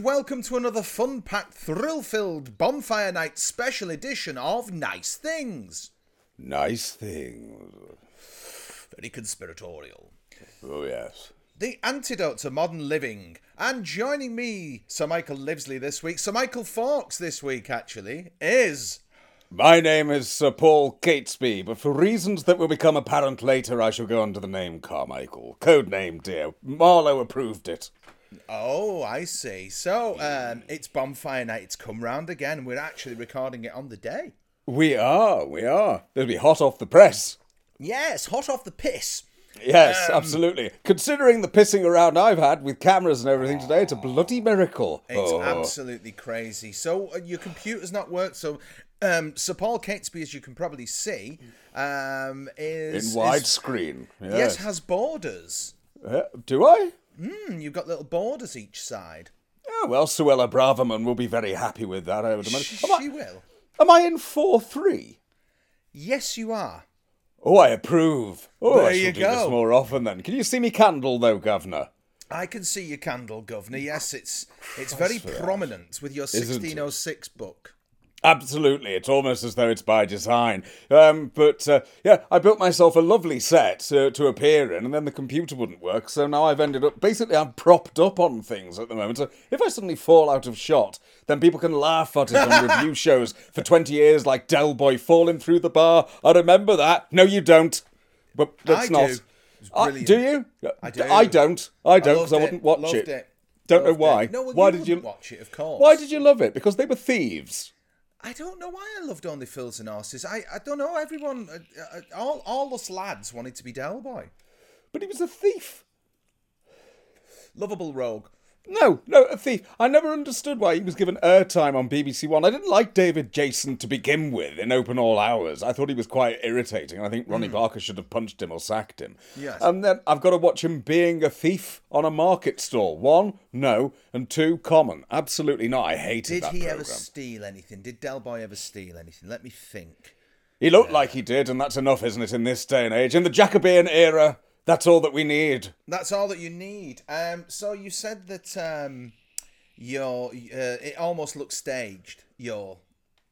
Good evening and welcome to another fun packed, thrill filled Bonfire Night special edition of Nice Things. Nice things. Very conspiratorial. Oh, yes. The antidote to modern living. And joining me, Sir Michael Livesley this week, Sir Michael Fawkes this week actually, is. My name is Sir Paul Catesby, but for reasons that will become apparent later, I shall go under the name Carmichael. Code name, dear. Marlowe approved it. Oh, I see. So, um, it's Bonfire Night. It's come round again. We're actually recording it on the day. We are, we are. They'll be hot off the press. Yes, hot off the piss. Yes, absolutely. Considering the pissing around I've had with cameras and everything today, it's a bloody miracle. It's Oh. absolutely crazy. So uh, your computer's not worked. So um, Sir Paul Catesby, as you can probably see, um, In is is- widescreen. yes, Yes. has borders. Uh, do I? Hmm, you've got little borders each side. Oh, well, Suella Braverman will be very happy with that, I would imagine. She, Am I, she will. am I in 4 3? Yes, you are. Oh, I approve. Oh, There I shall you do go. this more often then. Can you see me candle though, Governor? I can see your candle, Governor. Yes, it's it's very prominent with your Isn't it? 1606 book. Absolutely, it's almost as though it's by design. Um, but uh, yeah, I built myself a lovely set uh, to appear in, and then the computer wouldn't work. So now I've ended up basically I'm propped up on things at the moment. So if I suddenly fall out of shot, then people can laugh at it on review shows for twenty years, like Del Boy falling through the bar. I remember that. No, you don't. But that's I not. do. Uh, do you? I do. I don't. I don't because loved I wouldn't watch Loved it. it. Don't know why. it. No, well, why did you watch it? Of course. Why did you love it? Because they were thieves. I don't know why I loved Only Fools and Horses. I, I don't know. Everyone, uh, uh, all all us lads wanted to be Del Boy. But he was a thief. Lovable rogue. No, no, a thief. I never understood why he was given airtime on BBC One. I didn't like David Jason to begin with in Open All Hours. I thought he was quite irritating, and I think Ronnie hmm. Barker should have punched him or sacked him. Yes. And then I've got to watch him being a thief on a market stall. One, no, and two, common. Absolutely not. I hated Did that Did he program. ever steal anything? Did Del Boy ever steal anything? Let me think. He looked like he did, and that's enough, isn't it, in this day and age? In the Jacobean era, that's all that we need. That's all that you need. Um, so you said that um, your uh, it almost looks staged. Your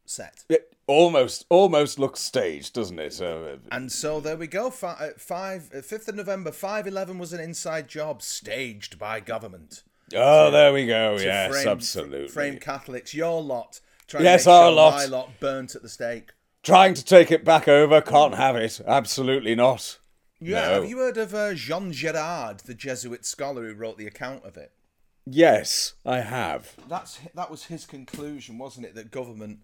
set. It almost, almost looks staged, doesn't it? Uh, And so there we go. Uh, five, uh, 5th of November, 511 was an inside job staged by government. oh, there we go. to Yes, frame, absolutely. Frame Catholics, your lot. Trying Yes, to our sure lot. My lot burnt at the stake. Trying to take it back over, can't have it. Absolutely not. Yeah, No. have you heard of uh, Jean Gerard, the Jesuit scholar who wrote the account of it? Yes, I have. That's that was his conclusion, wasn't it? That government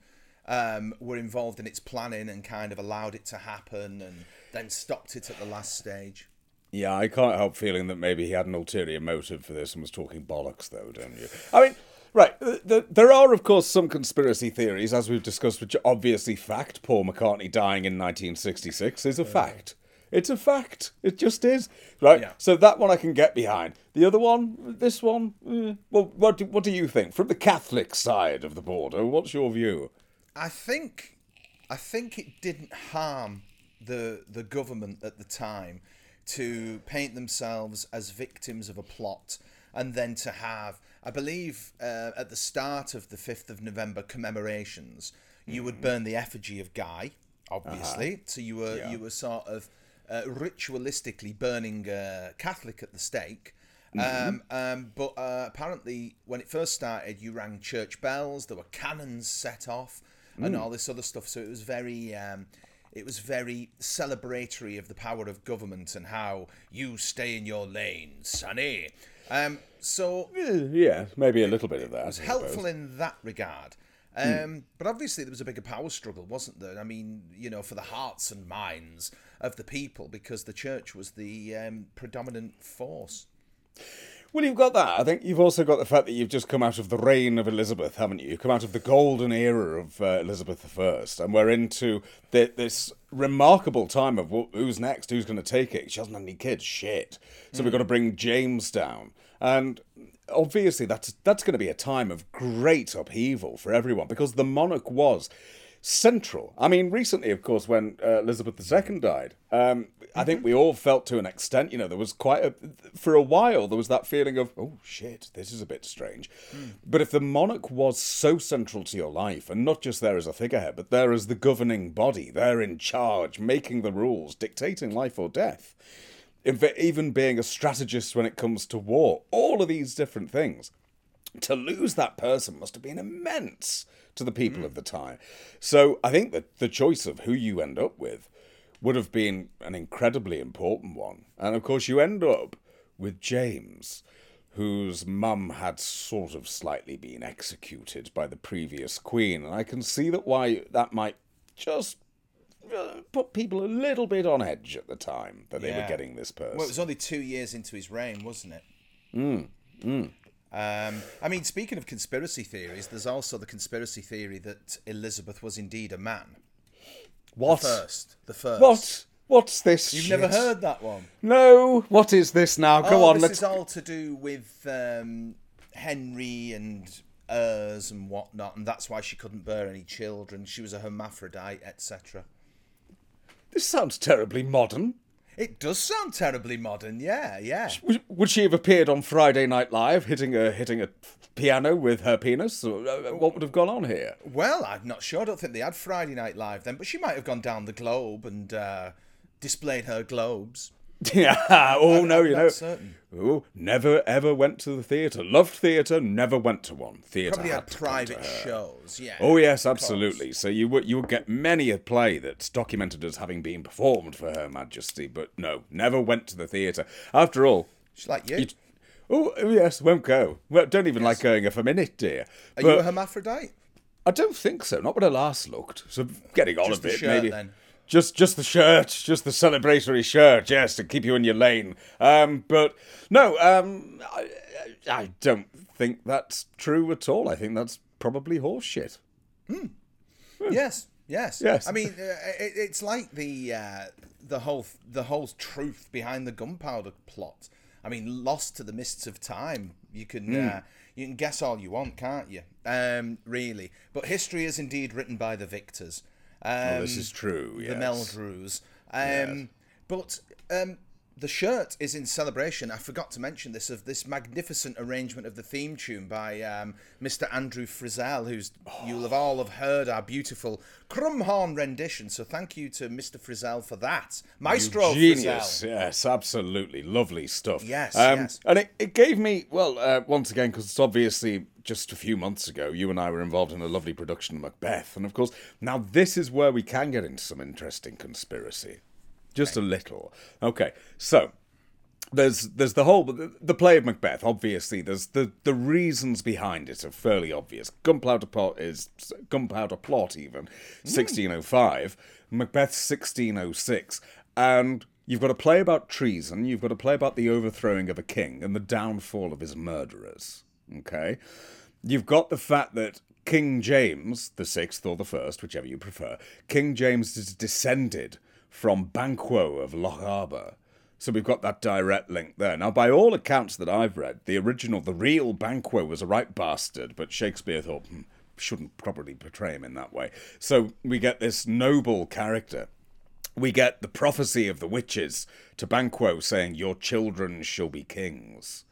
um, were involved in its planning and kind of allowed it to happen, and then stopped it at the last stage. Yeah, I can't help feeling that maybe he had an ulterior motive for this and was talking bollocks, though, don't you? I mean, right, th- th- there are, of course, some conspiracy theories, as we've discussed, which are obviously fact. Paul McCartney dying in 1966 is a fact. It's a fact. It just is. Right? Yeah. So that one I can get behind. The other one, this one, eh, well, what do, what do you think? From the Catholic side of the border, what's your view? I think, I think it didn't harm the the government at the time to paint themselves as victims of a plot, and then to have, I believe, uh, at the start of the fifth of November commemorations, you would burn the effigy of Guy, obviously. So you were you were sort of uh, ritualistically burning a Catholic at the stake. Um, um, but uh, apparently, when it first started, you rang church bells. There were cannons set off, and all this other stuff. So it was very, um, it was very celebratory of the power of government and how you stay in your lane, sonny. Um, so Eh, Yeah, maybe a little bit of that. I suppose. helpful in that regard. Um, But obviously, there was a bigger power struggle, wasn't there? I mean, you know, for the hearts and minds of the people, because the church was the um, predominant force. Well, you've got that. I think you've also got the fact that you've just come out of the reign of Elizabeth, haven't you? You've come out of the golden era of uh, Elizabeth I, and we're into the, this remarkable time of wh- who's next, who's going to take it. She hasn't had any kids, shit. So we've got to bring James down, and obviously that's that's going to be a time of great upheaval for everyone because the monarch was central. I mean, recently, of course, when uh, Elizabeth II died, um, I think we all felt to an extent, you know, there was quite a, for a while, there was that feeling of, oh shit, this is a bit strange. But if the monarch was so central to your life, and not just there as a figurehead, but there as the governing body, there in charge, making the rules, dictating life or death, even being a strategist when it comes to war, all of these different things, to lose that person must have been immense to the people of the time. So I think that the choice of who you end up with would have been an incredibly important one. And of course, you end up with James, whose mum had sort of slightly been executed by the previous queen. And I can see that why that might just uh, put people a little bit on edge at the time that they were getting this person. Well, it was only two years into his reign, wasn't it? Mm, Um, I mean, speaking of conspiracy theories, there's also the conspiracy theory that Elizabeth was indeed a man. what? The First, the first. What? What's this? You've shit? never heard that one? No. What is this now? Go oh, on. This Let's. is all to do with um, Henry and heirs and whatnot, and that's why she couldn't bear any children. She was a hermaphrodite, etc. This sounds terribly modern. It does sound terribly modern, yeah, yeah. Would, she have appeared on Friday Night Live, hitting a hitting a piano with her penis? Uh, what would have gone on here? Well, I'm not sure. I don't think they had Friday Night Live then, but she might have gone down the globe and uh, displayed her globes. yeah. Oh no, you know. certain. Oh, never ever went to the theatre. Loved theatre. Never went to one. Theatre Probably had private shows, yeah. Oh yes, absolutely. So you would you would get many a play that's documented as having been performed for Her Majesty, but no, never went to the theatre. After all, She's like you. oh oh, yes, won't go. Well, don't even like going for a minute, dear. Are But you a hermaphrodite? I don't think so. Not when I last looked. So getting on Just a bit, shirt, maybe. then. Just, just the shirt, just the celebratory shirt, yes, to keep you in your lane. Um, but no, um, I, I don't think that's true at all. I think that's probably horseshit. Yes, yes, Yes. I mean, uh, it, it's like the uh, the whole the whole truth behind the gunpowder plot. I mean, lost to the mists of time. You can Hmm. uh, you can guess all you want, can't you? Um, really, but history is indeed written by the victors. Um, Oh, this is true. the Yes. Meldrews. Um, But um, the shirt is in celebration. I forgot to mention this of this magnificent arrangement of the theme tune by um, Mr. Andrew Frizzell, who's you'll have all have heard our beautiful Crumhorn rendition. So thank you to Mr. Frizzell for that, Maestro Genius, Frizzell. yes, absolutely lovely stuff. Yes, um, yes. and it, it gave me well, uh, once again, because it's obviously just a few months ago, you and I were involved in a lovely production of Macbeth, and of course, now this is where we can get into some interesting conspiracy, just a little. Okay, so there's there's the whole the, the play of Macbeth. Obviously, there's the the reasons behind it are fairly obvious. Gunpowder plot is gunpowder plot even hmm. 1605. Macbeth 1606, and you've got a play about treason. You've got a play about the overthrowing of a king and the downfall of his murderers. Okay, you've got the fact that King James the sixth or the first, whichever you prefer, King James is descended from Banquo of Lochaber. So we've got that direct link there. Now, by all accounts that I've read, the original, the real Banquo was a right bastard, but Shakespeare thought, hmm, shouldn't probably portray him in that way. So we get this noble character. We get the prophecy of the witches to Banquo saying, Your children shall be kings.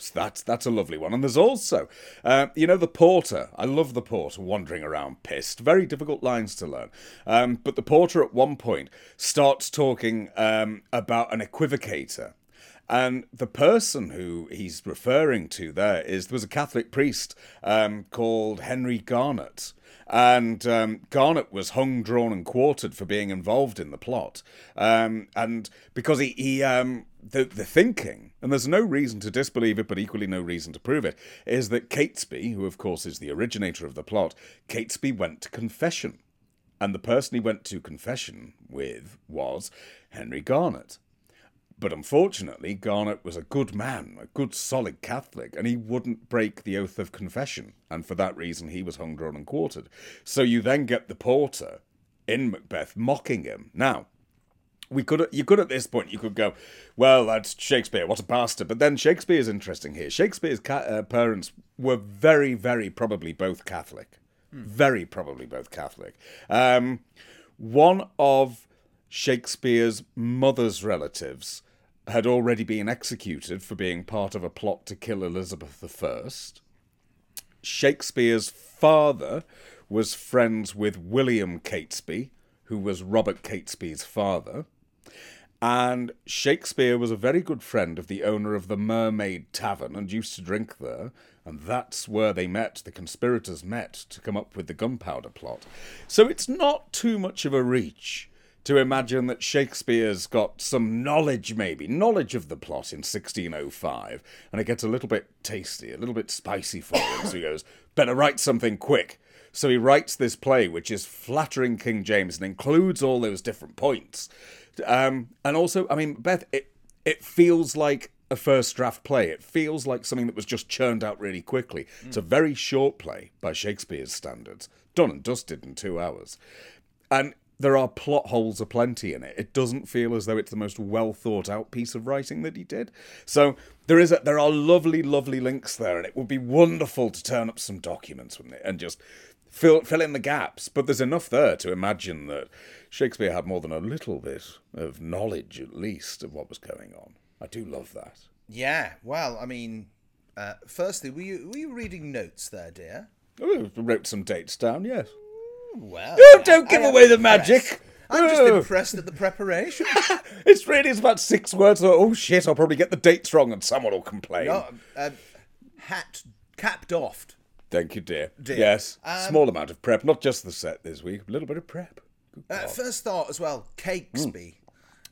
So that's that's a lovely one. And there's also, uh, you know, the porter. I love the porter wandering around pissed. Very difficult lines to learn. Um, but the porter at one point starts talking um, about an equivocator. And the person who he's referring to there is there was a Catholic priest um, called Henry Garnet. And um, Garnet was hung, drawn, and quartered for being involved in the plot. Um, and because he, he um, the, the thinking, and there's no reason to disbelieve it, but equally no reason to prove it, is that Catesby, who of course is the originator of the plot, Catesby went to confession. And the person he went to confession with was Henry Garnet. But unfortunately, Garnet was a good man, a good solid Catholic, and he wouldn't break the oath of confession, and for that reason he was hung, drawn, and quartered. So you then get the porter in Macbeth mocking him. Now, we could you could at this point you could go, well, that's Shakespeare, what a bastard. But then Shakespeare's interesting here. Shakespeare's ca- uh, parents were very, very probably both Catholic. very probably both Catholic. Um, one of Shakespeare's mother's relatives had already been executed for being part of a plot to kill Elizabeth I. Shakespeare's father was friends with William Catesby, who was Robert Catesby's father. And Shakespeare was a very good friend of the owner of the Mermaid Tavern and used to drink there. And that's where they met, the conspirators met to come up with the gunpowder plot. So it's not too much of a reach to imagine that Shakespeare's got some knowledge, maybe, knowledge of the plot in 1605, and it gets a little bit tasty, a little bit spicy for him. so he goes, better write something quick. So he writes this play, which is flattering King James and includes all those different points. Um, and also, I mean, Beth, it, it feels like a first draft play. It feels like something that was just churned out really quickly. Mm. It's a very short play by Shakespeare's standards, done and dusted in two hours. And there are plot holes aplenty in it. It doesn't feel as though it's the most well thought out piece of writing that he did. So there is a, there are lovely, lovely links there, and it would be wonderful to turn up some documents with it and just fill fill in the gaps. But there's enough there to imagine that Shakespeare had more than a little bit of knowledge, at least, of what was going on. I do love that. Yeah. Well, I mean, uh, firstly, were you were you reading notes there, dear? Oh, wrote some dates down. Yes. Well, Oh, don't give away the magic. I'm just Oh. impressed at the preparation. It's really it's about six words. Oh shit! I'll probably get the dates wrong, and someone will complain. no, um, hat capped off. Thank you, dear. Dear. Yes, Um, small amount of prep, not just the set this week. A little bit of prep. Uh, first thought as well, Cakesby.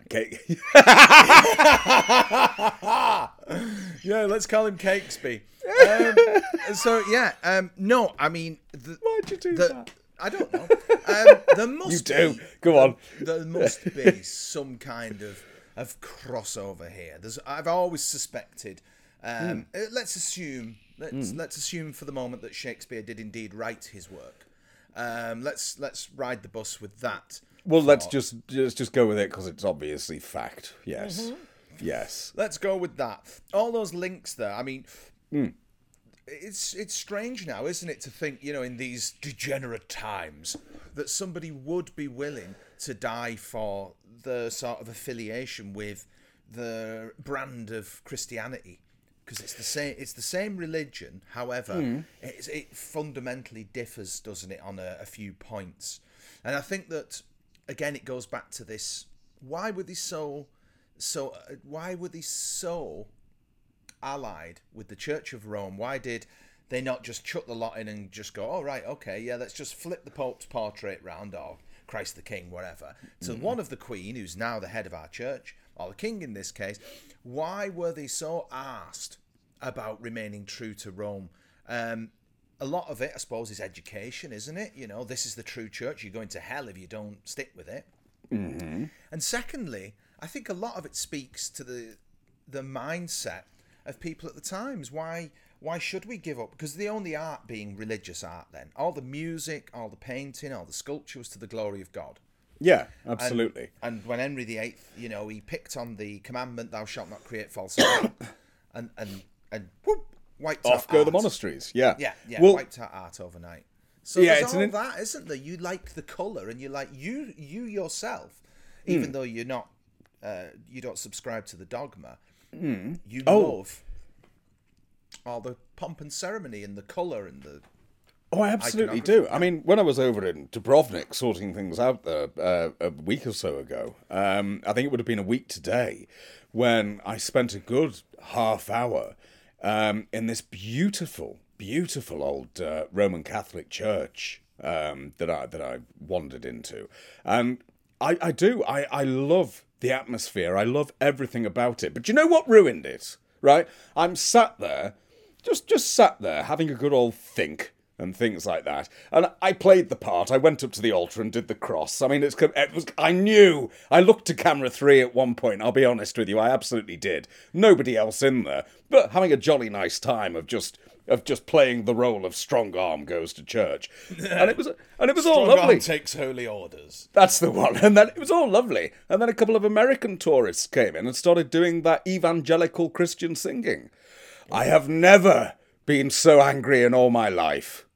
Okay. Yeah, let's call him Cakesby. Um, so yeah, um, no, I mean, the, Why'd you do the, that? I don't know. Um, there must You do. Be, Go on. There must be some kind of of crossover here. There's, I've always suspected. Um, uh, Let's assume. Let's let's assume for the moment that Shakespeare did indeed write his work. Um, let's let's ride the bus with that. Well, let's just just just go with it because it's obviously fact. Yes. Mm-hmm. Yes. Let's go with that. All those links there. I mean, it's it's strange now, isn't it, to think you know in these degenerate times that somebody would be willing to die for the sort of affiliation with the brand of Christianity because it's the same it's the same religion. However, it's, it fundamentally differs, doesn't it, on a, a few points? And I think that again, it goes back to this: why were they so so? Uh, why were they so allied with the Church of Rome? Why did they not just chuck the lot in and just go, "All right, okay, yeah, let's just flip the Pope's portrait round or Christ the King, whatever." To one of the Queen, who's now the head of our church, or the King in this case. Why were they so asked about remaining true to Rome? Um, a lot of it, I suppose, is education, isn't it? You know, this is the true church. You're going to hell if you don't stick with it. And secondly, I think a lot of it speaks to the the mindset of people at the times. Why why should we give up? Because the only art being religious art then. All the music, all the painting, all the sculpture was to the glory of God. Yeah. Absolutely. And when Henry VIII, you know, he picked on the commandment "Thou shalt not create false art," and and and whoop, wiped Off go the monasteries. Yeah. Yeah, yeah, Well, wiped out art overnight. So Yeah, there's it's an all in- that, isn't there? You like the colour, and you like you you yourself, Hmm. even though you're not, uh, you don't subscribe to the dogma. You Oh. love all the pomp and ceremony and the colour and the. Oh, I absolutely Iconography, do. I mean, when I was over in Dubrovnik sorting things out there uh, a week or so ago, um, I think it would have been a week today, when I spent a good half hour um, in this beautiful, beautiful old uh, Roman Catholic church um, that I that I wandered into, and I, I do I, I love the atmosphere. I love everything about it. But you know what ruined it? Right? I'm sat there just just sat there having a good old think and things like that. And I played the part. I went up to the altar and did the cross. I mean, it's it was. I knew. I looked to camera three at one point. I'll be honest with you. I absolutely did. Nobody else in there, but having a jolly nice time of just of just playing the role of strong arm goes to church, and it was and it was all lovely. Arm takes holy orders. That's the one. And then it was all lovely. And then a couple of American tourists came in and started doing that evangelical Christian singing. I have never been so angry in all my life.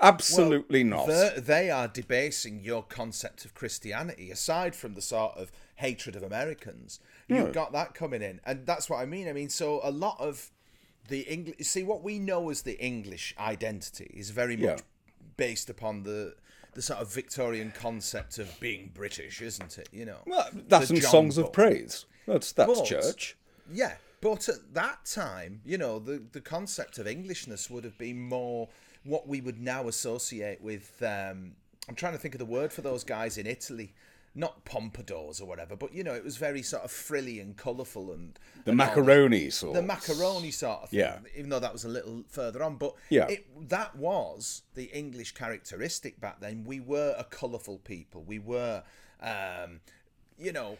Absolutely not. They're- They are debasing your concept of Christianity. Aside from the sort of hatred of Americans, you've got that coming in, and that's what I mean. I mean, so a lot of the English. See, what we know as the English identity is very much Yeah. based upon the the sort of Victorian concept of being British, isn't it? You know, Well, that's in songs of praise. That's that's But- church. Yeah, but at that time, you know, the the concept of Englishness would have been more what we would now associate with. Um, I'm trying to think of the word for those guys in Italy, not pompadours or whatever, but you know, it was very sort of frilly and colourful and The and macaroni sort. the macaroni sort of thing, Yeah. even though that was a little further on. But Yeah. it, that was the English characteristic back then. We were a colourful people. We were, um, you know,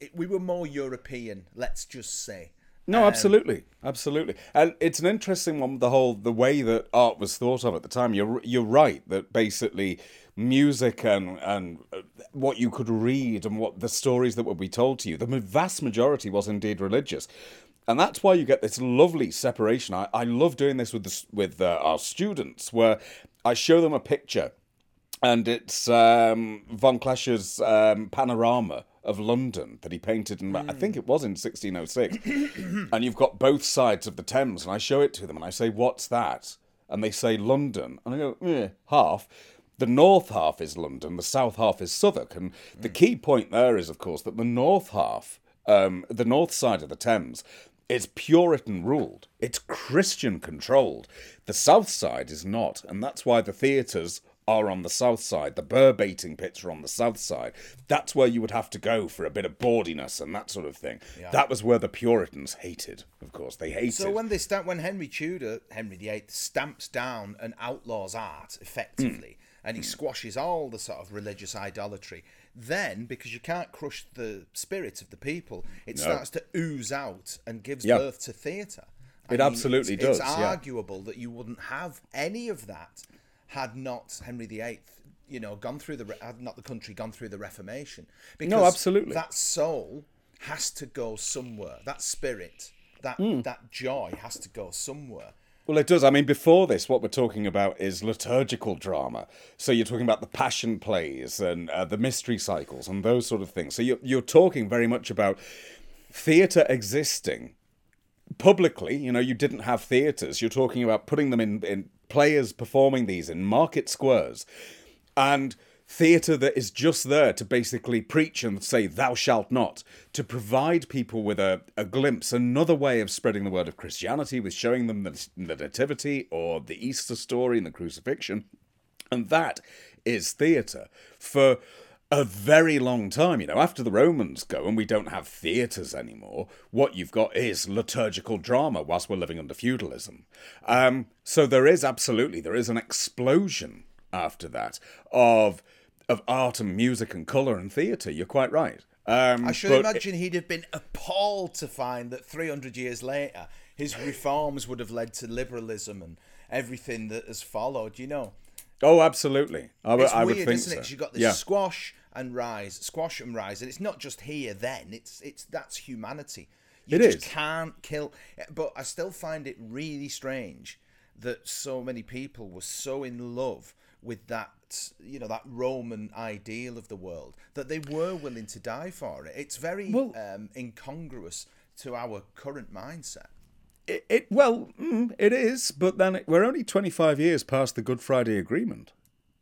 it, we were more European, let's just say. No, absolutely, absolutely, and it's an interesting one. The whole the way that art was thought of at the time. You're you're right that basically music and and uh, what you could read and what the stories that would be told to you, the vast majority was indeed religious, and that's why you get this lovely separation. I, I love doing this with the, with uh, our students, where I show them a picture and it's um, von Clasher's um, panorama of London that he painted in, I think it was in 1606. and you've got both sides of the Thames, and I show it to them, and I say, "What's that?" And they say London, and I go, eh, "Half." The north half is London, the south half is Southwark, and the key point there is, of course, that the north half, um, the north side of the Thames, is Puritan ruled. It's Christian controlled. The south side is not, and that's why the theatres are on the south side. The burr baiting pits are on the south side. That's where you would have to go for a bit of bawdiness and that sort of thing. That was where the Puritans hated, of course. They hated. So when they stamp, when Henry Tudor, Henry VIII, stamps down and outlaws art effectively, hmm. and he hmm. squashes all the sort of religious idolatry, then because you can't crush the spirit of the people, it starts to ooze out and gives Yeah. birth to theatre. It absolutely it's, does, It's yeah. arguable that you wouldn't have any of that had not Henry VIII, you know, gone through the had not the country gone through the Reformation. Because absolutely. That soul has to go somewhere. That spirit, that Hmm. that joy has to go somewhere. Well, it does. I mean, before this, what we're talking about is liturgical drama. So you're talking about the passion plays and uh, the mystery cycles and those sort of things. So you're, you're talking very much about theatre existing publicly. You know, you didn't have theatres. You're talking about putting them in, in players performing these in market squares. And theatre that is just there to basically preach and say, thou shalt not, to provide people with a, a glimpse, another way of spreading the word of Christianity, with showing them the, the Nativity or the Easter story and the crucifixion. And that is theatre for a very long time. You know, after the Romans go and we don't have theatres anymore, what you've got is liturgical drama whilst we're living under feudalism. Um, so there is absolutely, there is an explosion after that of of art and music and colour and theatre. You're quite right. Um, I should imagine he'd have been appalled to find that 300 years later, his reforms would have led to liberalism and everything that has followed. You know, Oh, absolutely. I, it's I weird, would think isn't it? you've got this yeah. squash and rise, squash and rise, and it's not just here. Then it's it's that's humanity. You It just is. can't kill. But I still find it really strange that so many people were so in love with that you know that roman ideal of the world that they were willing to die for it it's very Well- um, incongruous to our current mindset It, it well, mm, it is, but then it, we're only 25 years past the Good Friday Agreement.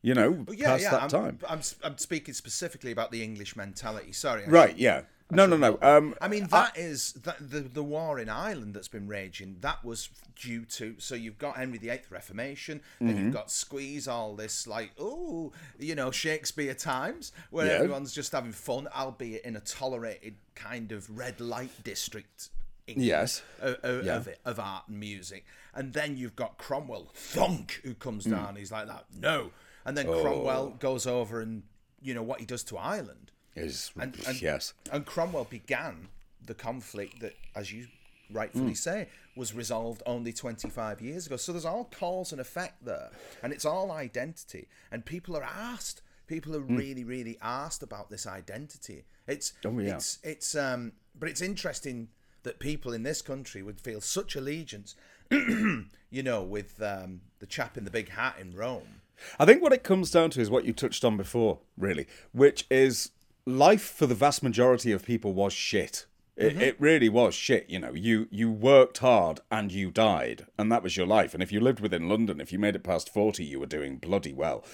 You know, yeah past yeah that I'm, time. I'm, I'm speaking specifically about the english mentality sorry I Right, yeah. No, no, no. Um, I mean, that is that the the war in Ireland that's been raging. That was due to so you've got Henry VIII Reformation, then Mm-hmm. you've got squeeze all this like oh you know Shakespeare times where Yeah. everyone's just having fun, albeit in a tolerated kind of red light district. England Yes. of, of, Yeah. of, it, of art and music, and then you've got Cromwell thunk who comes Hmm. down. He's like that no, and then Oh. Cromwell goes over and you know what he does to Ireland. is And, and, yes. And Cromwell began the conflict that, as you rightfully say, was resolved only 25 years ago. So there's all cause and effect there. And it's all identity. And people are asked. People are really, really asked about this identity. It's. Oh, yeah. it's, it's, um, but it's interesting that people in this country would feel such allegiance, you know, with um, the chap in the big hat in Rome. I think what it comes down to is what you touched on before, really, which is life for the vast majority of people was shit. It, it really was shit. You know, you you worked hard and you died, and that was your life. And if you lived within London, if you made it past forty, you were doing bloody well.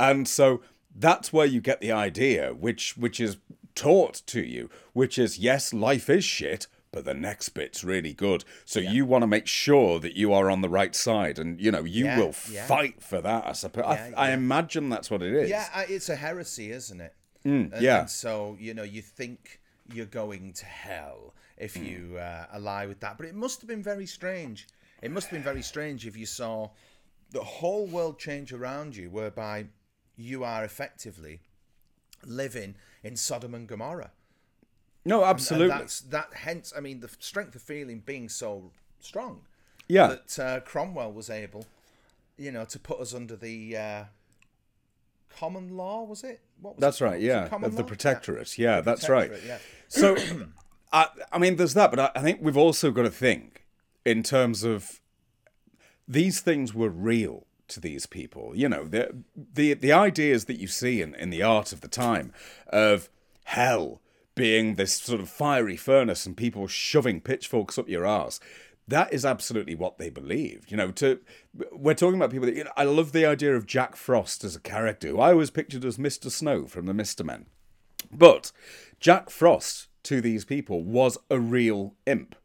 And so that's where you get the idea, which which is taught to you, which is yes, life is shit, but the next bit's really good. So you want to make sure that you are on the right side, and you know you Yeah, will yeah. fight for that. I suppose. Yeah, I, I imagine that's what it is. Yeah, it's a heresy, isn't it? and, Mm, yeah. And so you know, you think you're going to hell if Mm. you uh, ally with that, but it must have been very strange. It must have been very strange if you saw the whole world change around you, whereby you are effectively living in Sodom and Gomorrah. No, And absolutely. that's that. Hence, I mean, the strength of feeling being so strong. Yeah. That uh, Cromwell was able, you know, to put us under the uh, common law. Was it? What was That's it right. Yeah. Of the protectorate. Yeah, The that's right. Yeah. So, I, I mean, there's that, but I, I think we've also got to think in terms of these things were real to these people. You know, the the the ideas that you see in, in the art of the time of hell being this sort of fiery furnace and people shoving pitchforks up your arse. That is absolutely what they believed. You know, to we're talking about people that you know, I love the idea of Jack Frost as a character, who I always pictured as Mr. Snow from the Mister Men. But Jack Frost to these people was a real imp.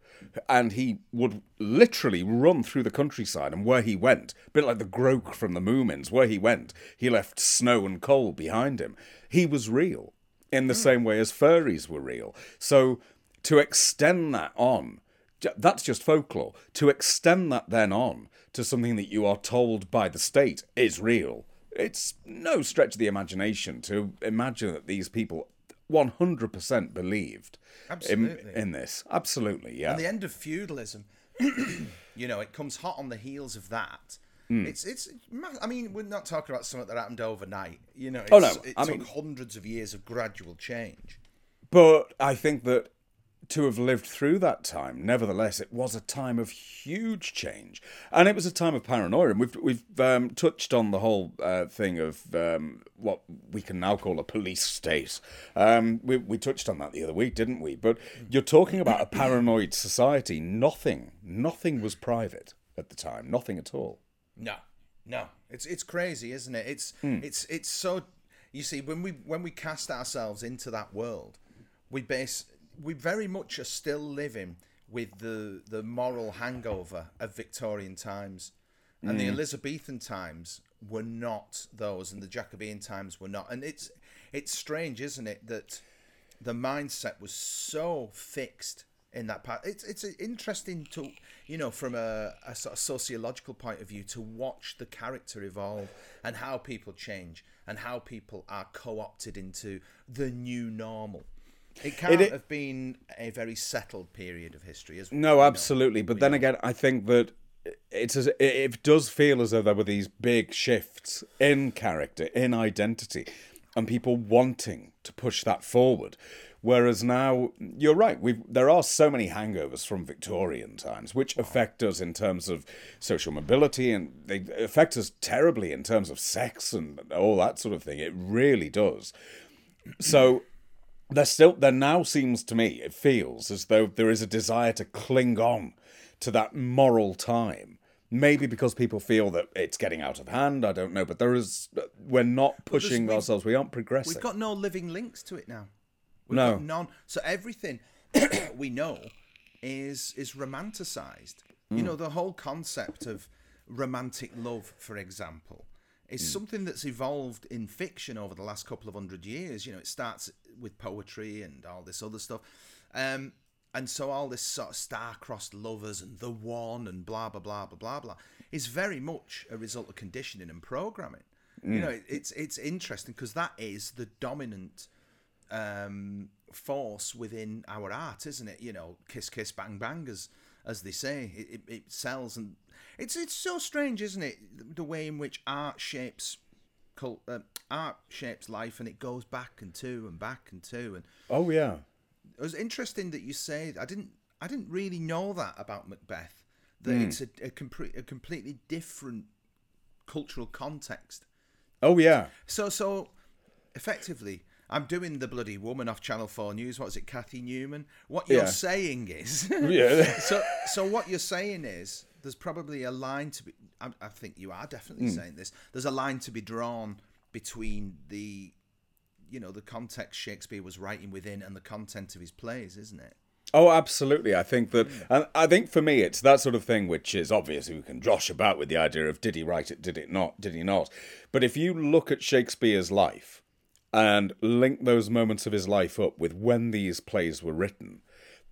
And he would literally run through the countryside, and where he went, a bit like the Groke from the Moomins, where he went, he left snow and coal behind him. He was real, in the hmm. same way as furries were real. So to extend that on, that's just folklore. To extend that then on to something that you are told by the state is real, it's no stretch of the imagination to imagine that these people 100% believed in, in this. Absolutely, yeah. And the end of feudalism, you know, it comes hot on the heels of that. Hmm. It's it's. I mean, we're not talking about something that happened overnight. You know, it's, Oh, no, it I took mean- hundreds of years of gradual change. But I think that to have lived through that time, nevertheless, it was a time of huge change, and it was a time of paranoia. And we've we've um, touched on the whole uh, thing of um, what we can now call a police state. Um, we we touched on that the other week, didn't we? But you're talking about a paranoid society. Nothing, nothing was private at the time. Nothing at all. No, no, it's it's crazy, isn't it? It's Hmm. it's it's so. You see, when we when we cast ourselves into that world, we base we very much are still living with the the moral hangover of Victorian times, and the Elizabethan times were not those, and the Jacobean times were not. And it's it's strange, isn't it, that the mindset was so fixed in that part. It's it's interesting to you know from a, a sort of sociological point of view to watch the character evolve and how people change and how people are co-opted into the new normal. It can't It- have been a very settled period of history, as well. No, absolutely. But then again, I think that it's as, it does feel as though there were these big shifts in character, in identity, and people wanting to push that forward. Whereas now, you're right. We there are so many hangovers from Victorian times, which affect us in terms of social mobility, and they affect us terribly in terms of sex and all that sort of thing. It really does. So there still there now seems to me it feels as though there is a desire to cling on to that moral time maybe because people feel that it's getting out of hand i don't know but there is we're not pushing ourselves we aren't progressing We've got no living links to it now. We've No. got none. So everything we know is is romanticized. Hmm. You know, the whole concept of romantic love, for example, is Hmm. something that's evolved in fiction over the last couple of hundred years. You know, it starts with poetry and all this other stuff. Um, and so all this sort of star-crossed lovers and the one and blah blah blah blah blah blah is very much a result of conditioning and programming. You know, it, it's it's interesting because that is the dominant um, force within our art, isn't it? You know, kiss, kiss, bang, bang, as as they say. It, it, it sells, and it's it's so strange, isn't it? The way in which art shapes cult, uh, art shapes life, and it goes back and to and back and to. And oh yeah it was interesting that you say. I didn't. I didn't really know that about Macbeth. That it's a, a, compre- a completely different cultural context. Oh yeah, So, so effectively, I'm doing the bloody woman off Channel Four News. What is it, Cathy Newman? What you're Yeah. saying is, yeah. so, so what you're saying is, there's probably a line to be. I, I think you are definitely Hmm. saying this. There's a line to be drawn between the, you know, the context Shakespeare was writing within and the content of his plays, isn't it? Oh, absolutely. I think that, and I think for me, it's that sort of thing which is obviously we can josh about with the idea of did he write it, did it not, did he not. But if you look at Shakespeare's life and link those moments of his life up with when these plays were written,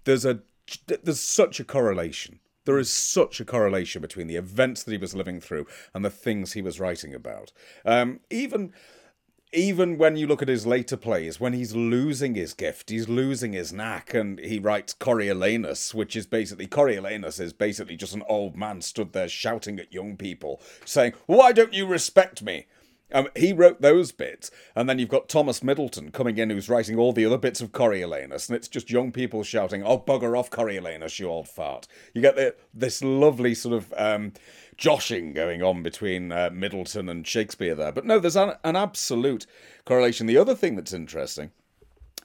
there's a there's such a correlation. There is such a correlation between the events that he was living through and the things he was writing about. Um, even even when you look at his later plays, when he's losing his gift, he's losing his knack, and he writes Coriolanus, which is basically Coriolanus is basically just an old man stood there shouting at young people, saying, "Why don't you respect me?" Um, he wrote those bits, and then you've got Thomas Middleton coming in, who's writing all the other bits of Coriolanus, and it's just young people shouting, "Oh, bugger off, Coriolanus, you old fart!" You get the, this lovely sort of um, joshing going on between uh, Middleton and Shakespeare there. But no, there's an, an absolute correlation. The other thing that's interesting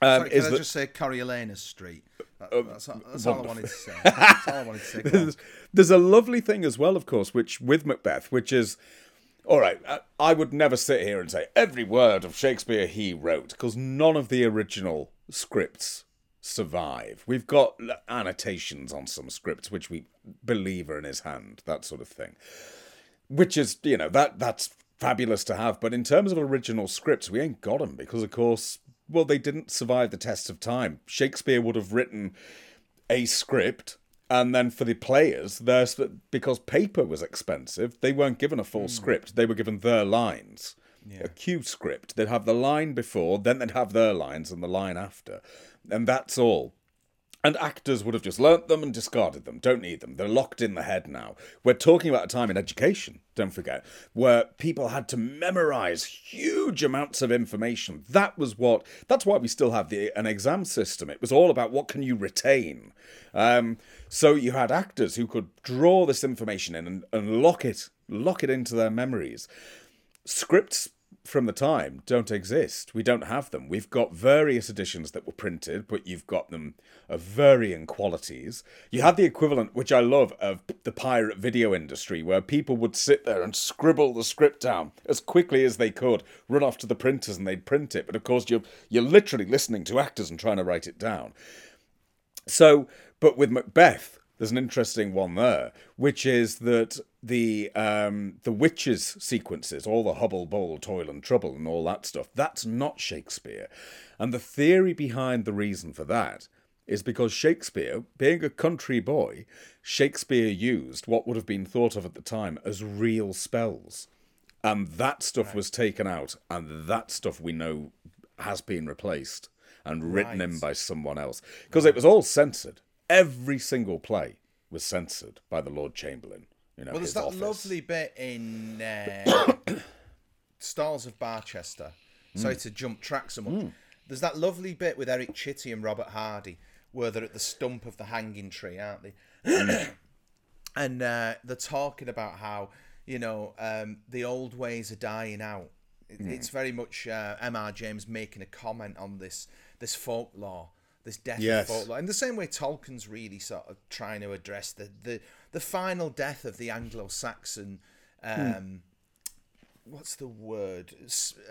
um, Sorry, is can I that just say Coriolanus Street? That- that's all, that's all I wanted to say. That's all I wanted to say. There's, there's a lovely thing as well, of course, which with Macbeth, which is all right. I, I would never sit here and say every word of Shakespeare he wrote because none of the original scripts survive. We've got annotations on some scripts which we believe are in his hand, that sort of thing. Which is, you know, that that's fabulous to have. But in terms of original scripts, we ain't got them because, of course, well, they didn't survive the test of time. Shakespeare would have written a script and then for the players there's because paper was expensive they weren't given a full hmm. script. They were given their lines. A cue script. They'd have the line before then they'd have their lines and the line after. And that's all and actors would have just learnt them and discarded them. Don't need them. They're locked in the head now. We're talking about a time in education, don't forget, where people had to memorize huge amounts of information. That was what, that's why we still have the, an exam system. It was all about what can you retain. Um, so you had actors who could draw this information in and, and lock it, lock it into their memories scripts from the time don't exist. We don't have them. We've got various editions that were printed, but you've got them of varying qualities. You had the equivalent, which I love, of the pirate video industry, where people would sit there and scribble the script down as quickly as they could, run off to the printers and they'd print it. But of course, you're you're literally listening to actors and trying to write it down. So, but with Macbeth, there's an interesting one there, which is that the um, the witches sequences, all the hubble, bowl, toil, and trouble, and all that stuff, that's not Shakespeare. And the theory behind the reason for that is because Shakespeare, being a country boy, Shakespeare used what would have been thought of at the time as real spells. And that stuff was taken out, and that stuff we know has been replaced and written in by someone else. Because it was all censored. Every single play was censored by the Lord Chamberlain. You know, Well, there's that office. lovely bit in uh, Stalls of Barchester. Sorry to jump track so much. There's that lovely bit with Eric Chitty and Robert Hardy where they're at the stump of the hanging tree, aren't they? and uh, they're talking about how you know um, the old ways are dying out. It, It's very much uh, M.R. James making a comment on this this folklore, this death Yes. of folklore, in the same way Tolkien's really sort of trying to address the the, the final death of the Anglo-Saxon. Um, What's the word?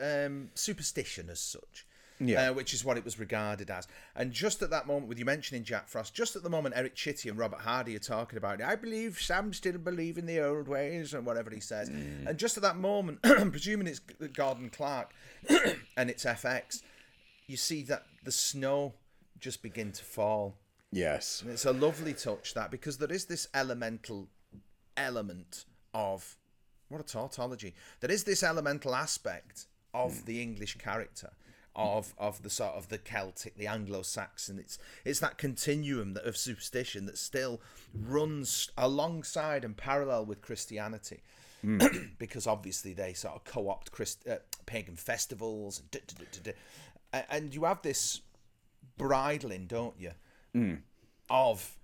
Um, superstition, as such. Yeah. Uh, which is what it was regarded as. And just at that moment, with you mentioning Jack Frost, just at the moment Eric Chitty and Robert Hardy are talking about it, I believe some still believe in the old ways and whatever he says. And just at that moment, presuming it's Gordon Clark and it's FX, you see that the snow just begin to fall. Yes. And it's a lovely touch that because there is this elemental element of what a tautology. There is this elemental aspect of the English character. Of, of the sort of the Celtic, the Anglo-Saxon, it's it's that continuum that, of superstition that still runs alongside and parallel with Christianity, because obviously they sort of co-opt Christ, uh, pagan festivals, and, and you have this bridling, don't you, hmm. of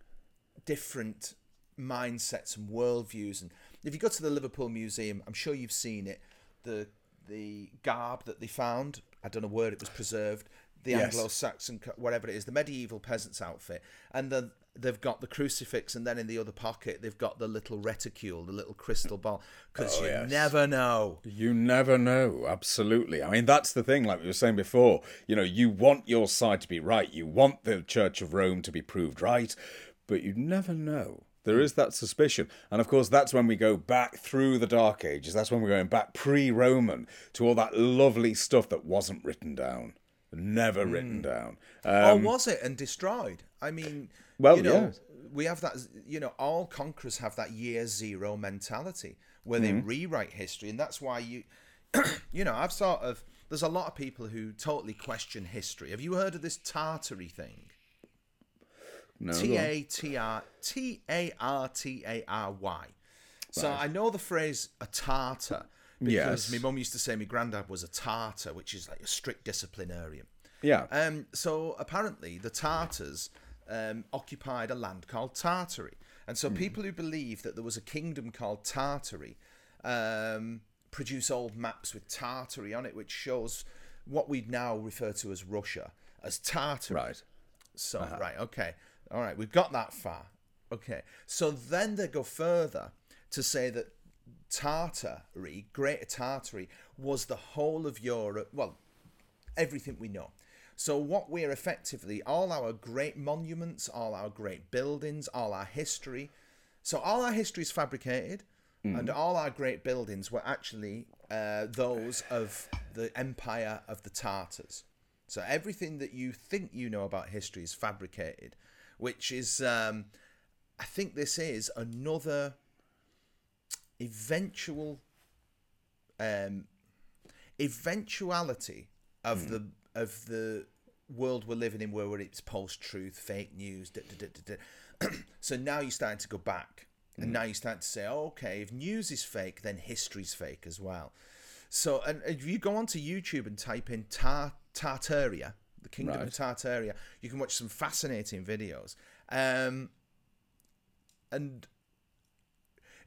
different mindsets and worldviews. And if you go to the Liverpool Museum, I'm sure you've seen it. The the garb that they found, I don't know where it was preserved. The Yes. Anglo-Saxon, whatever it is, the medieval peasant's outfit, and then they've got the crucifix, and then in the other pocket they've got the little reticule, the little crystal ball, because Oh, you yes. never know. You never know, absolutely. I mean, that's the thing, like we were saying before. You know, you want your side to be right, you want the Church of Rome to be proved right, but you never know. There is that suspicion. And of course, that's when we go back through the Dark Ages. That's when we're going back pre Roman to all that lovely stuff that wasn't written down, never written down. or Um, was it and destroyed? I mean, Well, you know, yeah. we have that. You know, all conquerors have that year zero mentality where they Mm-hmm. rewrite history, and that's why you, you know, I've sort of. There's a lot of people who totally question history. Have you heard of this Tartary thing? no, T. A T R T A R T A R Y. So I know the phrase a Tartar because Yes. my mum used to say my granddad was a Tartar, which is like a strict disciplinarian. Yeah. Um, so apparently, the Tartars um, occupied a land called Tartary, and so people who believe that there was a kingdom called Tartary um, produce old maps with Tartary on it, which shows what we'd now refer to as Russia as Tartary. right. So right, okay, all right, we've got that far. Okay, so then they go further to say that Tartary, Greater Tartary, was the whole of Europe. Well, everything we know. So what we're effectively all our great monuments, all our great buildings, all our history. So all our history is fabricated, and all our great buildings were actually uh, those of the empire of the Tartars. So everything that you think you know about history is fabricated, which is, um, I think this is another eventual um, eventuality of the of the world we're living in, where it's post truth, fake news. Da, da, da, so now you're starting to go back, and now you start to say, oh, okay, if news is fake, then history's fake as well. So, and if you go onto YouTube and type in Tar- Tartaria, the kingdom Right. of Tartaria, you can watch some fascinating videos. Um, and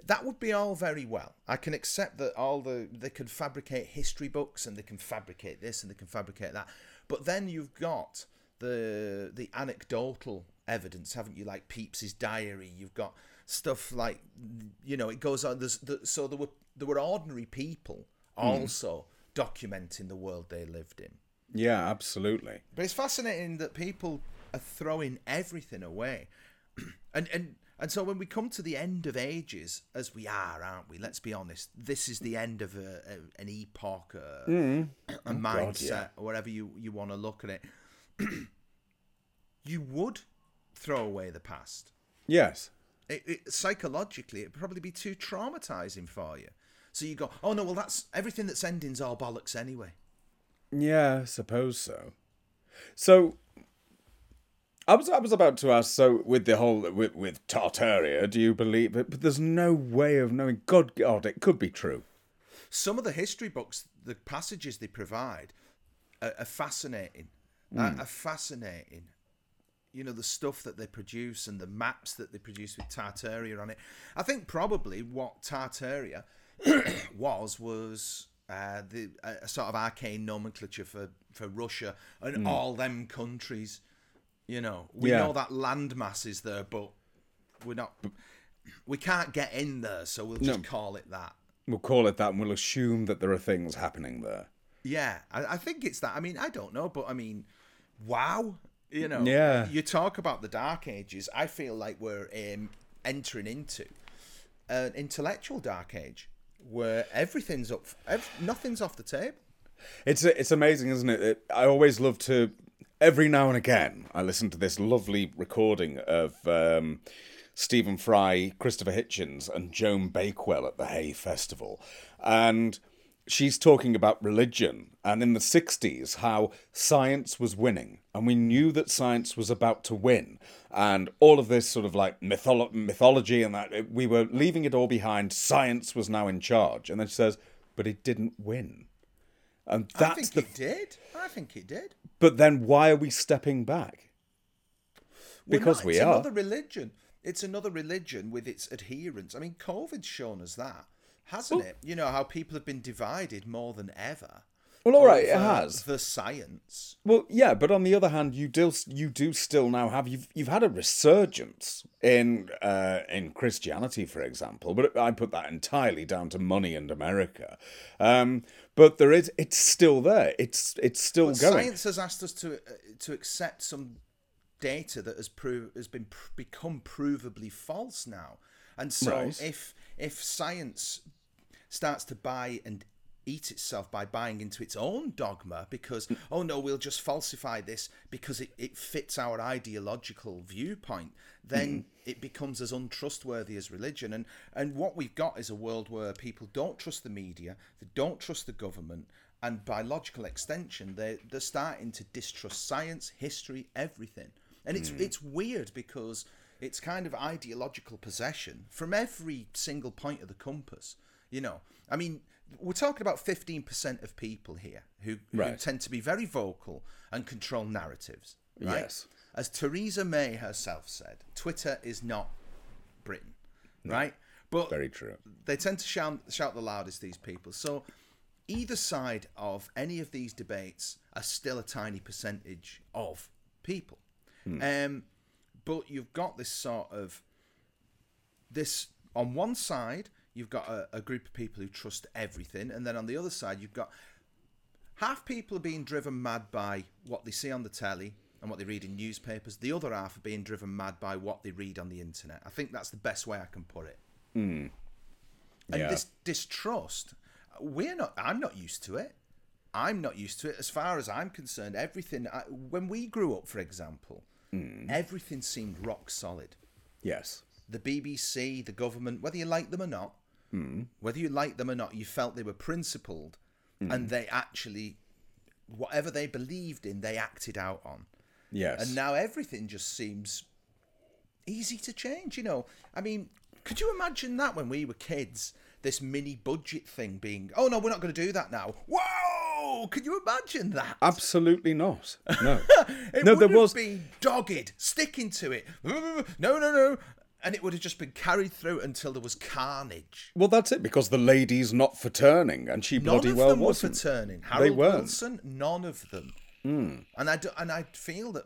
that would be all very well. I can accept that all the they can fabricate history books and they can fabricate this and they can fabricate that. But then you've got the the anecdotal evidence, haven't you? Like Pepys's diary. You've got stuff like you know it goes on. There's the, so there were there were ordinary people hmm. also documenting the world they lived in. Yeah, absolutely. But it's fascinating that people are throwing everything away. and and and so when we come to the end of ages, as we are, aren't we? Let's be honest. This is the end of a, a, an epoch, a, mm. a oh, mindset, yeah. or whatever you, you want to look at it. you would throw away the past. Yes. It, it, psychologically, it'd probably be too traumatizing for you. So you go, oh no, well that's everything that's ending's all bollocks anyway. Yeah, I suppose so. So, I was I was about to ask. So, with the whole with with Tartaria, do you believe? But, but there's no way of knowing. God, God, it could be true. some of the history books, the passages they provide, are, are fascinating. Are, are fascinating. You know the stuff that they produce and the maps that they produce with Tartaria on it. I think probably what Tartaria was was uh, the a sort of arcane nomenclature for for Russia and all them countries. You know, we Yeah. know that landmass is there, but we're not. We can't get in there, so we'll just call it that. We'll call it that, and we'll assume that there are things happening there. Yeah, I, I think it's that. I mean, I don't know, but I mean, wow. You know, Yeah. You talk about the Dark Ages. I feel like we're um, entering into an intellectual Dark Age where everything's up, ev- nothing's off the table. It's it's amazing, isn't it? it? I always love to. Every now and again, I listen to this lovely recording of um, Stephen Fry, Christopher Hitchens, and Joan Bakewell at the Hay Festival, and she's talking about religion and in the 60s how science was winning. And we knew that science was about to win. And all of this sort of like mytholo- mythology and that we were leaving it all behind. Science was now in charge. And then she says but it didn't win and I think the it did. I think it did. but then why are we stepping back Because not. we it's are. another religion. it's another religion with its adherents. I mean, COVID's shown us that, hasn't it? You know how people have been divided more than ever. Well, all right, it has. the science. Well, yeah, but on the other hand, you do you do still now have you've you've had a resurgence in uh, in Christianity, for example. But I put that entirely down to money and America. Um, but there is it's still there. It's it's still But going. science has asked us to uh, to accept some data that has proved has been pr- become provably false now, and so Right. if if science starts to buy and eat itself by buying into its own dogma because oh no we'll just falsify this because it, it fits our ideological viewpoint. Then mm. it becomes as untrustworthy as religion. And and what we've got is a world where people don't trust the media they don't trust the government and by logical extension they they're starting to distrust science history everything. And it's mm. it's weird because it's kind of ideological possession from every single point of the compass you know. I mean we're talking about 15% of people here who, who tend to be very vocal and control narratives right? Yes. as theresa may herself said twitter is not britain right? But Very true. they tend to shout, shout the loudest these people. So either side of any of these debates are still a tiny percentage of people. Um, but you've got this sort of this on one side you've got a, a group of people who trust everything and then on the other side you've got half people are being driven mad by what they see on the telly and what they read in newspapers the other half are being driven mad by what they read on the internet. I think that's the best way i can put it. Hmm. And Yeah. this distrust we're not i'm not used to it. I'm not used to it. As far as i'm concerned everything I, when we grew up for example hmm. everything seemed rock solid. Yes. The bbc the government whether you like them or not hmm. whether you like them or not you felt they were principled hmm. and they actually whatever they believed in they acted out on Yes. and now everything just seems easy to change, you know. I mean, could you imagine that when we were kids? This mini budget thing being, oh no, we're not going to do that now. Whoa! Could you imagine that? Absolutely not. No. It no, there was. been dogged, sticking to it. No, no, no. And it would have just been carried through until there was carnage. Well, that's it because the lady's not for turning, and she None bloody of well them wasn't. were for turning. Harold weren't. Wilson, none of them. Hmm. And I do, and I feel that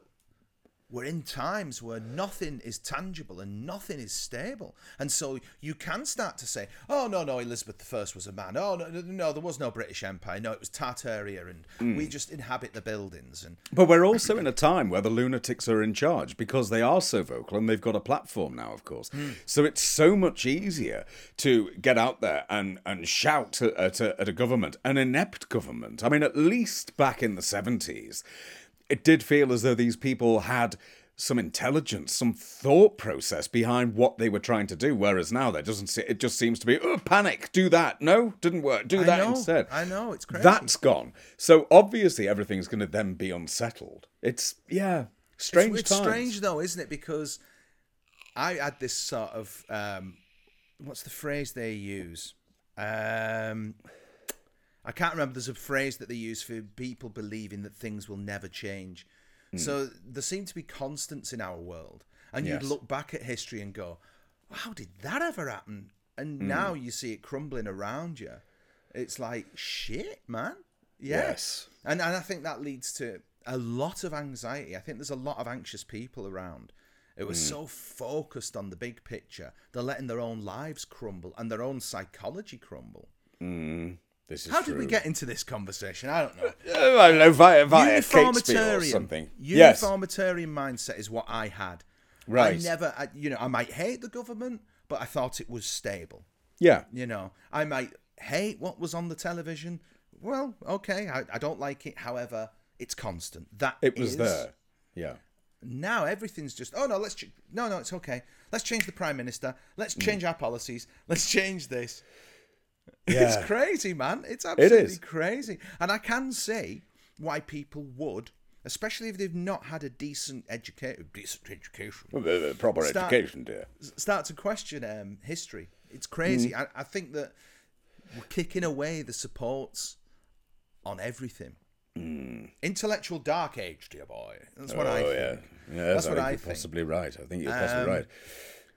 we're in times where nothing is tangible and nothing is stable, and so you can start to say, "Oh no, no, Elizabeth I was a man. Oh no, no, there was no British Empire. No, it was Tartaria, and we mm. just inhabit the buildings." And But we're also in a time where the lunatics are in charge because they are so vocal and they've got a platform now, of course. Hmm. So it's so much easier to get out there and, and shout at, at, a, at a government, an inept government. I mean, at least back in the 70s, it did feel as though these people had some intelligence, some thought process behind what they were trying to do. Whereas now there doesn't. Se- it just seems to be oh, panic. Do that. No, didn't work. Do I that know, instead. I know, it's crazy. That's gone. So obviously everything's going to then be unsettled. It's yeah, strange it's times. strange though, isn't it? Because I had this sort of um, what's the phrase they use? Um, I can't remember. There's a phrase that they use for people believing that things will never change. Hmm. So there seem to be constants in our world, and you'd look back at history and go, "How did that ever happen?" And Hmm. now you see it crumbling around you. It's like shit, man. Yeah. Yes. And and I think that leads to a lot of anxiety. I think there's a lot of anxious people around who are so focused on the big picture, they're letting their own lives crumble and their own psychology crumble. This is How did we get into this conversation? I don't know. Uh, I don't know via via Catesby or Uniformitarian. Yes. uniformitarian mindset is what I had. Right. I never, I, you know, I might hate the government, but I thought it was stable. Yeah. You know, I might hate what was on the television. Well, okay, I, I don't like it. However, it's constant. That It was is- there. Yeah. Now everything's just oh no, let's ch- no no, it's okay. Let's change the prime minister. Let's change our policies. Let's change this. Yeah. It's crazy, man. It's absolutely crazy, and I can see why people would, especially if they've not had a decent education, decent education, Well, the- the proper Start- education, dear. start to question um, history. It's crazy. Mm. I, I think that we're kicking away the supports on everything. Intellectual dark age, dear boy. That's what I Mm. oh think. yeah. Yes, That's I what I think. possibly right. I think you're possibly Um, right.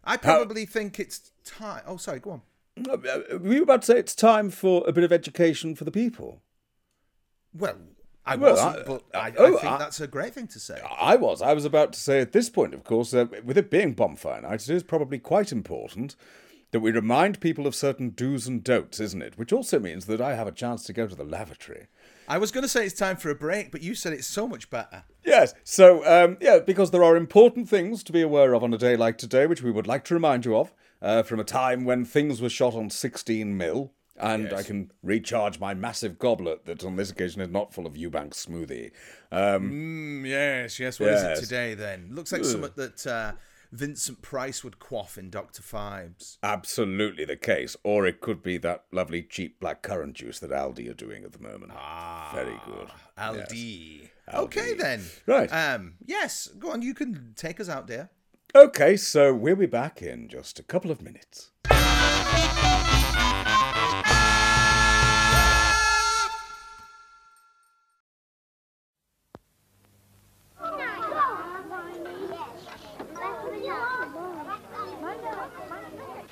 I probably think it's time. Oh, sorry, go on. Were you about to say it's time for a bit of education for the people? Well, I Well, wasn't, I- but I, oh, I think I- that's a great thing to say. I was. I was about to say at this point, of course, uh, with it being bonfire night, it is probably quite important that we remind people of certain do's and don'ts, isn't it? Which also means that I have a chance to go to the lavatory. I was going to say it's time for a break, but you said it's so much better. Yes, so, um, yeah, because there are important things to be aware of on a day like today, which we would like to remind you of, uh, from a time when things were shot on 16 mil, and I can recharge my massive goblet that on this occasion is not full of Eubank smoothie. Um, Mm, yes, yes. What is Yes. it today then? Looks like something that uh, Vincent Price would quaff in Doctor Phibes. absolutely the case. Or it could be that lovely cheap black currant juice that Aldi are doing at the moment. Ah, Very good. Aldi. Okay Aldi. then. Right. Um. Yes. Go on. You can take us out, dear. Okay, so we'll be back in just a couple of minutes.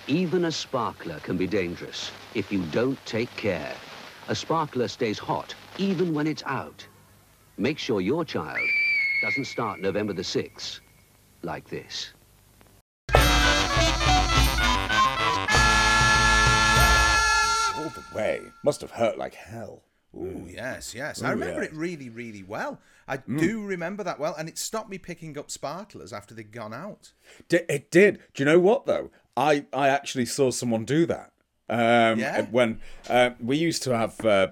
Even a sparkler can be dangerous if you don't take care. A sparkler stays hot even when it's out. Make sure your child doesn't start November the 6th like this. All the way. Must have hurt like hell. Ooh, yes, yes. I remember yes. it really, really well. I do remember that well, and it stopped me picking up sparklers after they'd gone out. Di- It did. Do you know what though? I I actually saw someone do that. Um, Yeah? When uh, we used to have uh,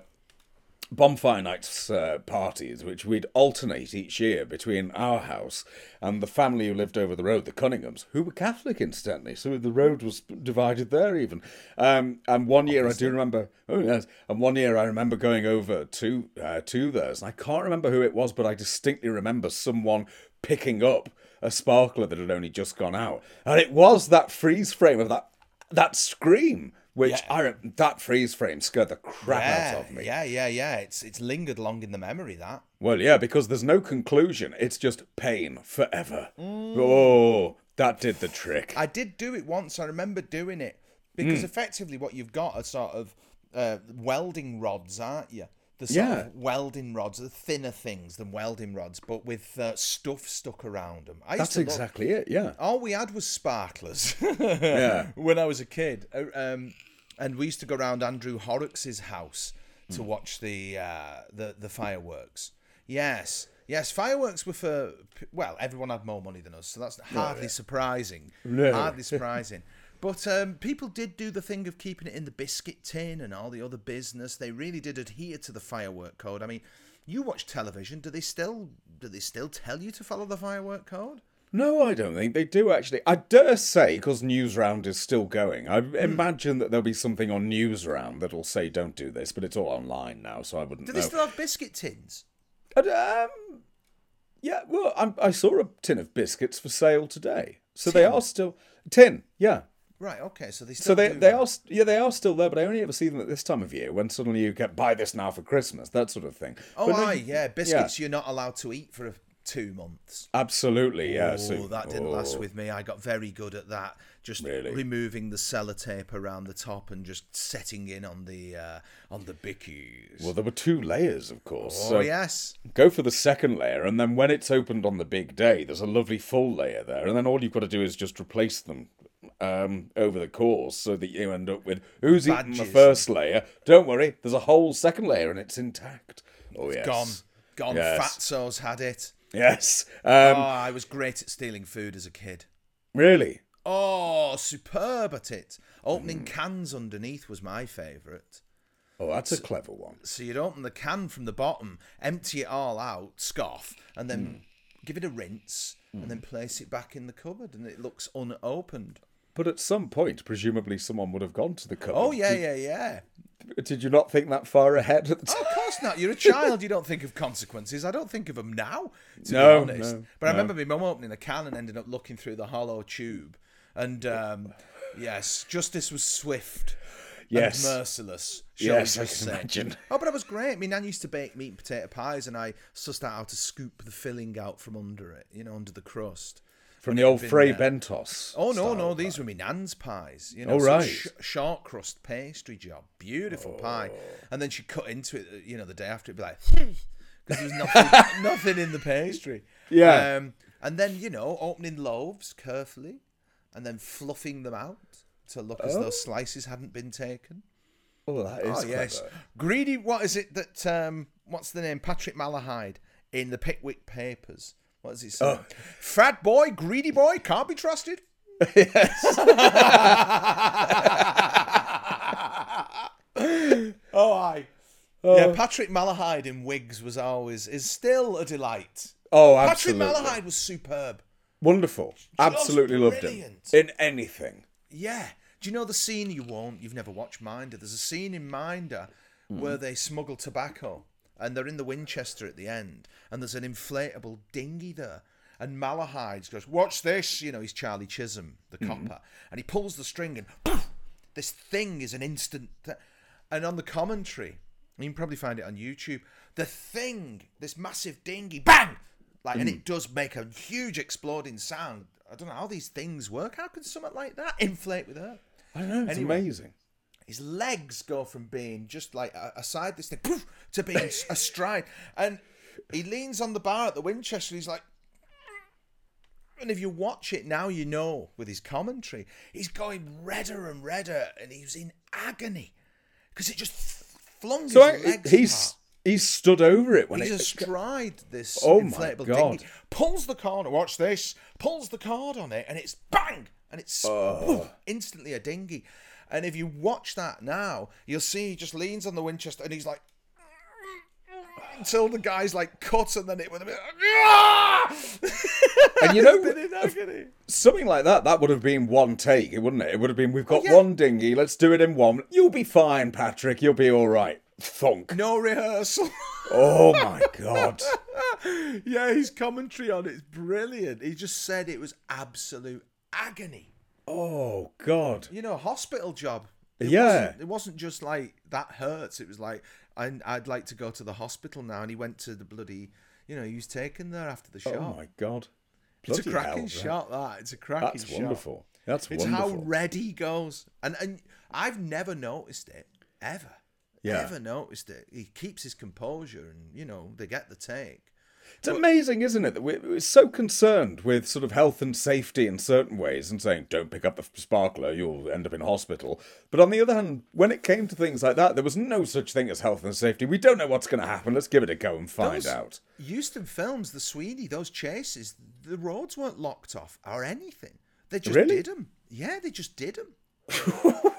bonfire nights uh, parties, which we'd alternate each year between our house and the family who lived over the road, the Cunninghams, who were Catholic, incidentally. So the road was divided there even. Um, and one year I do remember. Oh yes. And one year I remember going over to uh, to theirs, and I can't remember who it was, but I distinctly remember someone picking up a sparkler that had only just gone out, and it was that freeze frame of that that scream. Which Yeah. I that freeze frame scared the crap yeah, out of me. yeah, yeah, yeah. It's it's lingered long in the memory that. Well, yeah, because there's no conclusion. It's just pain forever. Oh, that did the trick. Mm. I did do it once. I remember doing it because Hmm. effectively what you've got are sort of uh, welding rods, aren't you? The sort Yeah. of welding rods, the thinner things than welding rods, but with uh, stuff stuck around them. I That's exactly it. Yeah. all we had was sparklers Yeah. when I was a kid. Uh, Um, and we used to go around Andrew Horrocks' house to Hmm. watch the, uh, the the fireworks. Yes, yes, fireworks were for well, everyone had more money than us, so that's hardly surprising. No. Hardly surprising. But um, people did do the thing of keeping it in the biscuit tin and all the other business. They really did adhere to the firework code. I mean, you watch television. Do they still do they still tell you to follow the firework code? No, I don't think they do actually. I dare say, because Newsround is still going, I imagine that there'll be something on Newsround that'll say don't do this, but it's all online now, so I wouldn't Do know. they still have biscuit tins? And, um, yeah, well, I, I saw a tin of biscuits for sale today, so they are still tin. Yeah, Right. Okay. So they still. so they they that. are yeah they are still there, but I only ever see them at this time of year when suddenly you get buy this now for Christmas, that sort of thing. Oh, But no, aye, yeah. Biscuits you're not allowed to eat for two months. absolutely, yeah. oh, so, that didn't last oh. with me. I got very good at that. Just Really? removing the sellotape around the top and just setting in on the uh, on the bickies. Well, there were two layers, of course. oh so yes. Go for the second layer, and then when it's opened on the big day, there's a lovely full layer there, and then all you've got to do is just replace them um, over the course, so that you end up with who's eaten the first layer. Don't worry, there's a whole second layer, and it's intact. Oh yes, Gone. Gone. Yes. Fatso's had it. Yes. Um, oh, I was great at stealing food as a kid. really. Oh, superb at it. Mm. Opening cans underneath was my favourite. Oh, that's a clever one. So you'd open the can from the bottom, empty it all out, scoff, and then Hmm. give it a rinse, and then place it back in the cupboard, and it looks unopened. But at some point, presumably, someone would have gone to the cupboard. Oh yeah, yeah, yeah. Did, did you not think that far ahead at the time? Oh, of course not. You're a child. You don't think of consequences. I don't think of them now, to No, be honest. no, but I no. remember my mum opening a can and ending up looking through the hollow tube, and um, yes, justice was swift. Yes. and merciless. Yes, I can say. imagine. Oh, but it was great. My nan used to bake meat and potato pies, and I sussed out how to scoop the filling out from under it, you know, under the crust. From the old Fray there. Bentos. Oh no, no, pie. these were my nan's pies. You know, Oh, right. sh- short crust pastry job, beautiful pie, and then she cut into it. You know, the day after it'd be like because there was nothing, nothing in the pastry. Yeah. um, and then you know, opening loaves carefully, and then fluffing them out to look as though slices hadn't been taken. Oh, that is Oh yes, greedy. What is it that? Um, what's the name? Patrick Malahide in the Pickwick Papers. What does he say? Oh. Fat boy, greedy boy, can't be trusted. Yes. oh, I. Yeah, oh. Patrick Malahide in wigs was always is still a delight. Oh, absolutely. Patrick. Malahide was superb. Wonderful. Absolutely loved him. In anything. Yeah. Do you know the scene you won't? You've never watched Minder. There's a scene in Minder hmm. where they smuggle tobacco and they're in the Winchester at the end and there's an inflatable dinghy there. And Malahide goes, Watch this. You know, he's Charlie Chisholm, the mm-hmm. copper. And he pulls the string and poof, this thing is an instant. Th- and on the commentary, you can probably find it on YouTube, the thing, this massive dinghy, bang! Like, and it mm. does make a huge exploding sound. I don't know how these things work. How could something like that inflate with air? I don't know, it's Anyway. amazing. His legs go from being just like a- aside this thing poof, to being astride, and he leans on the bar at the Winchester. He's like, and if you watch it now, you know with his commentary, he's going redder and redder, and he was in agony because it just flung So his I, legs he's apart. he's stood over it when He's it. astride this Oh my inflatable God. dinghy, pulls the card. Watch this. Pulls the card on it, and it's bang, and it's Oh. instantly a dinghy. And if you watch that now, you'll see he just leans on the Winchester, and he's like. Until the guy's like cut, and then it would have been. And you know, in something like that, that would have been one take, wouldn't it? It would have been, we've oh, got Oh, yeah. one dinghy, let's do it in one. You'll be fine, Patrick. You'll be all right. Thunk. No rehearsal. Oh my god. yeah, his commentary on it's brilliant. He just said it was absolute agony. Oh god. you know, hospital job. It Yeah. wasn't, it wasn't just like that hurts. It was like I, I'd like to go to the hospital now, and he went to the bloody. You know, he was taken there after the oh, shot. Oh my god. it's a cracking hell, shot. That it's a cracking That's shot. wonderful. That's wonderful. It's wonderful. how red he goes, and and I've never noticed it ever. Yeah. Ever noticed it? He keeps his composure, and you know they get the take. It's amazing, isn't it, that we're, we're so concerned with sort of health and safety in certain ways and saying, don't pick up the sparkler, you'll end up in hospital. But on the other hand, when it came to things like that, there was no such thing as health and safety. We don't know what's going to happen. Let's give it a go and find Those out. Euston Films, the Sweeney, those chases, the roads weren't locked off or anything. They just Really? did them. Yeah, they just did them.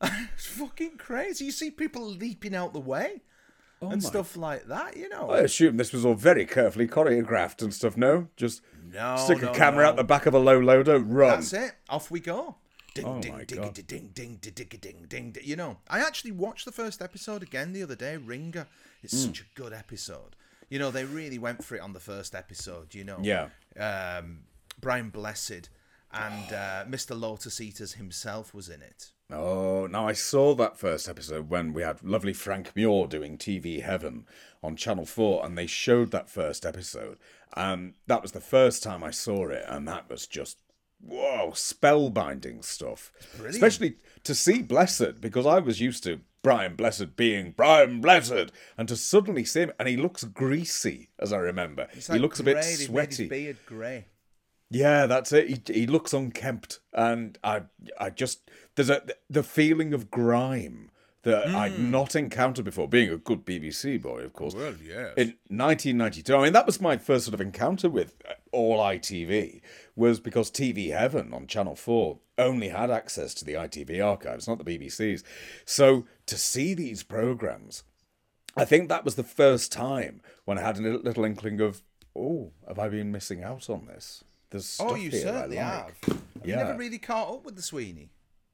it's fucking crazy. You see people leaping out the way and Oh my- stuff like that, you know. I assume this was all very carefully choreographed and stuff, no? Just No, stick no, a camera no. out the back of a low loader, run. That's it. Off we go. Ding, Oh ding, my ding, God. ding, ding, ding, ding, ding, ding, ding. You know, I actually watched the first episode again the other day. Ringer. It's Hmm. such a good episode. You know, they really went for it on the first episode. You know. Yeah. Um, Brian Blessed and uh, Mr. Lotus Eaters himself was in it. Oh, now I saw that first episode when we had lovely Frank Muir doing TV Heaven on Channel 4, and they showed that first episode. And that was the first time I saw it, and that was just, whoa, spellbinding stuff. Especially to see Blessed, because I was used to Brian Blessed being Brian Blessed, and to suddenly see him, and he looks greasy, as I remember. He looks a bit grey, sweaty. His beard grey. Yeah, that's it. He, he looks unkempt, and I I just there's a the feeling of grime that I'd not encountered before. Being a good BBC boy, of course. Well, yes. In 1992, I mean that was my first sort of encounter with uh, all ITV was because TV Heaven on Channel Four only had access to the ITV archives, not the BBC's. So to see these programs, I think that was the first time when I had a little, little inkling of, oh, have I been missing out on this? There's Oh, you certainly like. have. Have You Yeah. never really caught up with the Sweeney.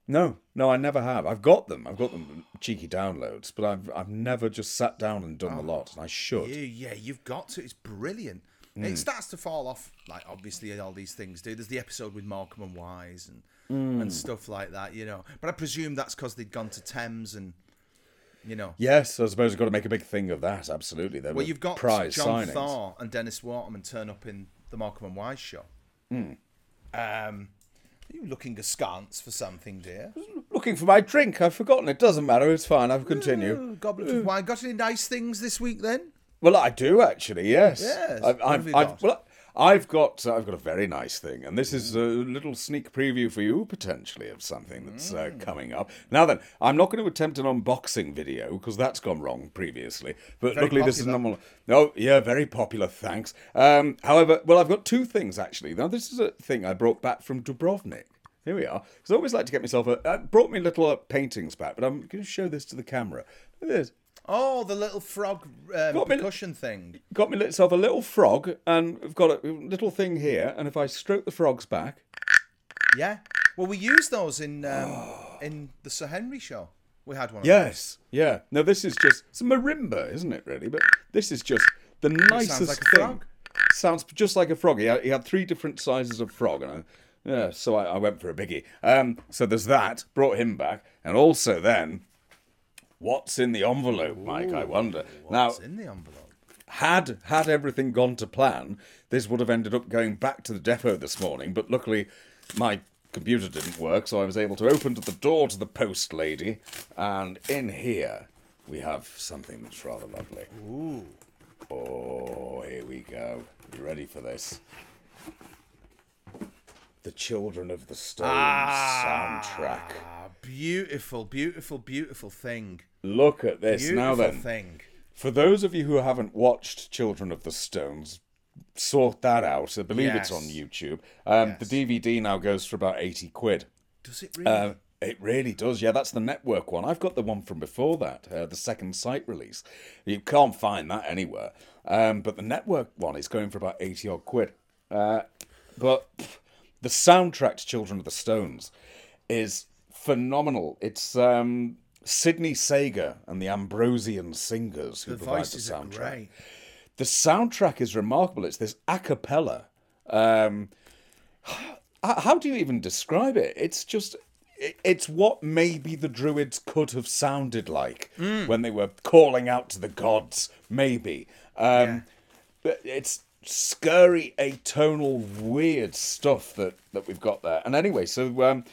No, no, I never have. I've got them. I've got them cheeky downloads, but I've I've never just sat down and done a lot, and I should. Yeah, yeah, you've got to. It's brilliant. Hmm. It starts to fall off, like obviously all these things do. There's the episode with Morecambe and Wise and Hmm. and stuff like that, you know. But I presume that's because they'd gone to Thames and, you know. Yes, I suppose we've got to make a big thing of that. Absolutely, there Well, you've got prize John signings. Thaw and Dennis Waterman turn up in the Morecambe and Wise show. Um, are you looking askance for something, dear? Looking for my drink. I've forgotten. It doesn't matter. It's fine. I'll continue. Oh, goblet of wine. Got any nice things this week then? Well, I do actually. Yes. Yes, I've, what I've, I've, well, I've got. Uh, I've got a very nice thing, and this is a little sneak preview for you potentially of something that's uh, Mm. coming up. Now then, I'm not going to attempt an unboxing video because that's gone wrong previously. But Very luckily, this is normal. No, yeah, very popular. Thanks. Um, however, well, I've got two things actually. Now, this is a thing I brought back from Dubrovnik. Here we are. Because I always like to get myself a. I brought me little uh, paintings back, but I'm going to show this to the camera. Look at this. Oh, the little frog um, Got me- percussion thing. got me myself a little frog, and I've got a little thing here. And if I stroke the frog's back, Yeah. Well, we used those in um, in the Sir Henry show. We had one. Yes, yeah. No, this is just it's a marimba, isn't it? Really, but this is just the nicest like a thing. frog. Sounds just like a frog. He had, he had three different sizes of frog, and I, yeah, so I, I went for a biggie. Um, so there's that. Brought him back, and also then, what's in the envelope, Mike? I wonder. now, What's in the envelope? had had everything gone to plan, this would have ended up going back to the depot this morning. But luckily, my computer didn't work, so I was able to open to the door to the post lady, and in here we have something that's rather lovely. Ooh. Oh, here we go. You ready for this? The Children of the Stone soundtrack. Ah, beautiful, beautiful, beautiful thing. Look at this Beautiful now. Then, thing. For those of you who haven't watched Children of the Stones, sort that out. I believe it's on YouTube. Um, Yes. The DVD now goes for about 80 quid. Does it really? Uh, it really does. Yeah, that's the network one. I've got the one from before that, uh, the Second Sight release. You can't find that anywhere. Um, but the network one is going for about 80 odd quid. Uh, but pff, the soundtrack to Children of the Stones is phenomenal. It's um, Sidney Sager and the Ambrosian Singers who the provide the soundtrack the soundtrack is remarkable. It's this a cappella. Um, how do you even describe it? It's just. It's what maybe the Druids could have sounded like when they were calling out to the gods, maybe. Um, but It's scurry, atonal, weird stuff that, that we've got there. And anyway, so um,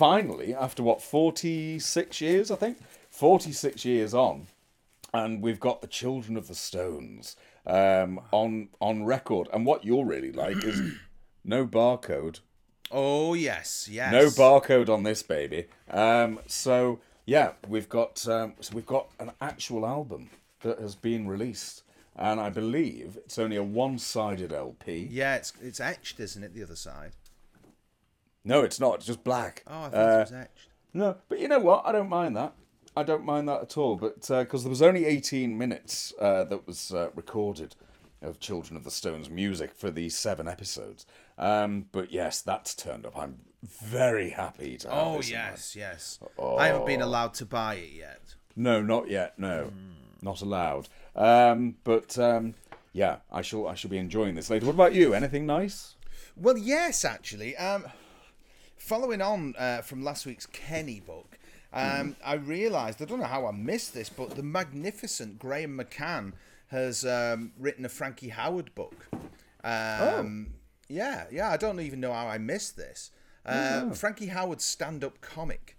finally, after what, 46 years, I think? 46 years on, and we've got the Children of the Stones um, on on record. And what you'll really like is no barcode, Oh yes, yes. no barcode on this baby. Um, so yeah, we've got um, so we've got an actual album that has been released, and I believe it's only a one-sided LP. Yeah, it's it's etched, isn't it? The other side. No, it's not. It's just black. Oh, I thought Uh, it was etched. No, but you know what? I don't mind that. I don't mind that at all. But because there was only 18 minutes uh, that was uh, recorded of Children of the Stones music for these seven episodes. Um, but yes, that's turned up. I'm very happy to have Oh this in my- yes, yes. I haven't Oh. been allowed to buy it yet. No, not yet. No, not allowed. Um, but um, yeah, I shall. I shall be enjoying this later. What about you? Anything nice? Well, yes, actually. Um, following on uh, from last week's Kenny book, um, I realised I don't know how I missed this, but the magnificent Graham McCann has um, written a Frankie Howerd book. Um, Yeah, yeah. I don't even know how I missed this. Uh, Frankie Howerd's stand-up comic,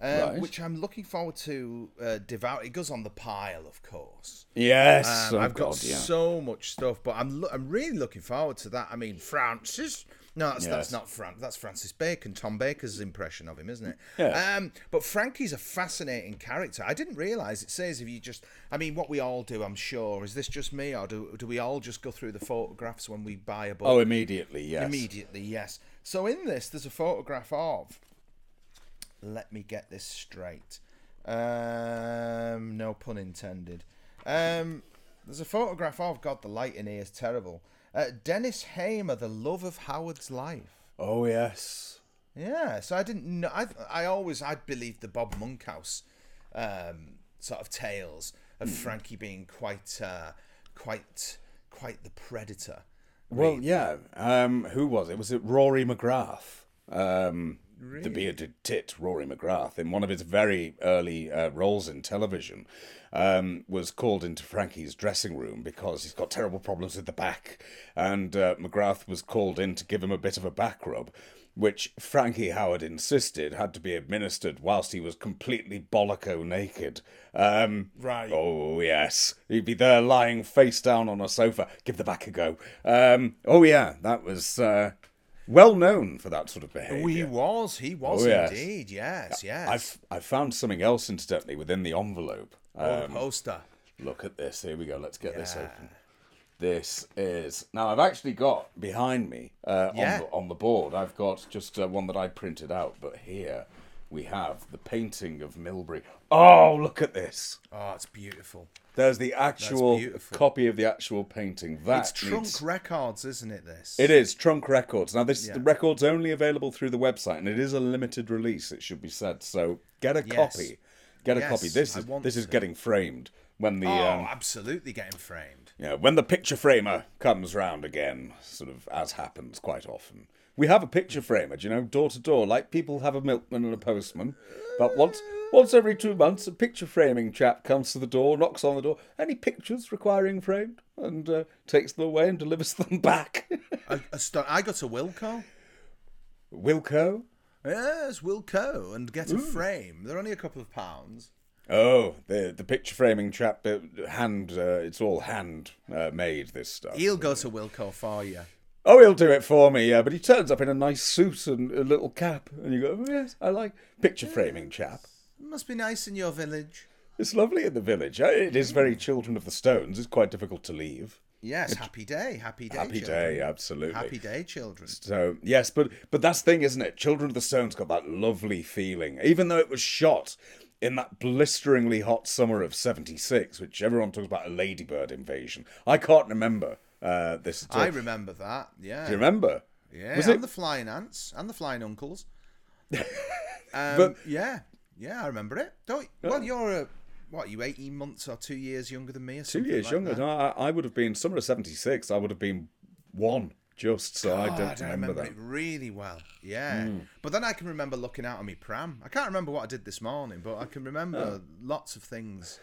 uh, Right. which I'm looking forward to uh, devour. It goes on the pile, of course. Yes, Um, oh I've got yeah. so much stuff, but I'm lo- I'm really looking forward to that. I mean, Francis. No, that's, that's not Fran. That's Francis Bacon. Tom Baker's impression of him, isn't it? Yeah. Um, but Frankie's a fascinating character. I didn't realise it says if you just. I mean, what we all do, I'm sure. Is this just me, or do do we all just go through the photographs when we buy a book? Oh, immediately, yes. Immediately, yes. So in this, there's a photograph of. Let me get this straight. Um, no pun intended. Um, there's a photograph of God. The light in here is terrible. Uh, Dennis Heymer, the love of Howerd's life. Oh yes. Yeah, so I didn't know. I I always I believed the Bob Monkhouse um, sort of tales of Frankie being quite uh, quite quite the predator. Well, yeah. Um, who was it? Was it Rory McGrath? Um, the bearded tit, Rory McGrath, in one of his very early uh, roles in television, um, was called into Frankie's dressing room because he's got terrible problems with the back. And uh, McGrath was called in to give him a bit of a back rub, which Frankie Howerd insisted had to be administered whilst he was completely bolloco naked. Um, Right. Oh, yes. He'd be there lying face down on a sofa. Give the back a go. Um, oh, yeah, that was. Uh, well known for that sort of behaviour. Oh, he was. He was Oh, yes. indeed. Yes, yes. I've I found something else incidentally within the envelope. oh, Um, poster. look at this. Here we go. Let's get this open. This is now. I've actually got behind me uh, Yeah. on the on the board. I've got just uh, one that I printed out, but here we have the painting of Milbury. Oh, look at this! Oh, it's beautiful. There's the actual copy of the actual painting. That it's Trunk needs- Records, isn't it? This. It is Trunk Records. Now, this Yeah. the record's only available through the website, and it is a limited release. It should be said. So get a Yes. copy. Get a copy. This is this is getting framed when the Oh, um, absolutely getting framed. yeah when the picture framer comes round again, sort of as happens quite often. We have a picture framer, do you know, door to door, like people have a milkman and a postman. But once once every two months, a picture framing chap comes to the door, knocks on the door. Any pictures requiring framed, and uh, takes them away and delivers them back. A, a stu- I got a Wilko. Wilko. Yes, Wilko, and get a frame. They're only a couple of pounds. Oh, the the picture framing chap, uh, hand. Uh, it's all hand uh, made. This stuff. He'll go to Wilko for you. Oh, he'll do it for me. Yeah, but he turns up in a nice suit and a little cap, and you go, oh, yes, I like picture framing chap. Must be nice in your village. It's lovely in the village. It is very Children of the Stones. It's quite difficult to leave. Yes, happy day, happy day. Happy children. day, absolutely. Happy day, children. So yes, but but that's the thing, isn't it? Children of the Stones got that lovely feeling, even though it was shot in that blisteringly hot summer of '76, which everyone talks about a ladybird invasion. I can't remember uh, this. I remember that. Yeah. Do you remember? Yeah, Was and it? the flying ants and the flying uncles. um, But- yeah, yeah, I remember it. Don't well, you're a what? You eighteen months or two years younger than me? Or Two years like younger. that? No, I, I would have been summer of '76. I would have been one just. So I don't remember, that. it really well. Yeah, Hmm. but then I can remember looking out on me pram. I can't remember what I did this morning, but I can remember Oh. lots of things.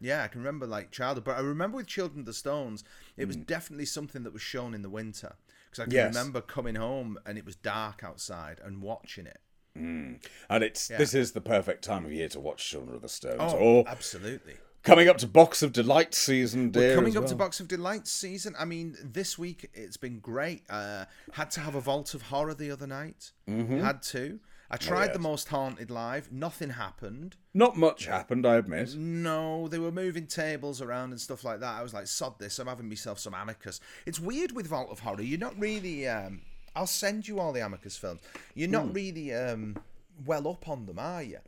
Yeah, I can remember like childhood, but I remember with Children of the Stones, it was mm. definitely something that was shown in the winter because I can. Yes. remember coming home and it was dark outside and watching it. Mm. And it's this is the perfect time of year to watch Children of the Stones. Oh, or absolutely. coming up to Box of Delight season, dear. Coming as up to. Box of Delights season, I mean, this week it's been great. Uh, had to have a Vault of Horror the other night. Mm-hmm. Had to. I tried yes. the Most Haunted live. Nothing happened. Not much happened, I admit. No, they were moving tables around and stuff like that. I was like, sod this. I'm having myself some Amicus. It's weird with Vault of Horror. You're not really. Um, I'll send you all the Amicus films. You're not really um, well up on them, are you?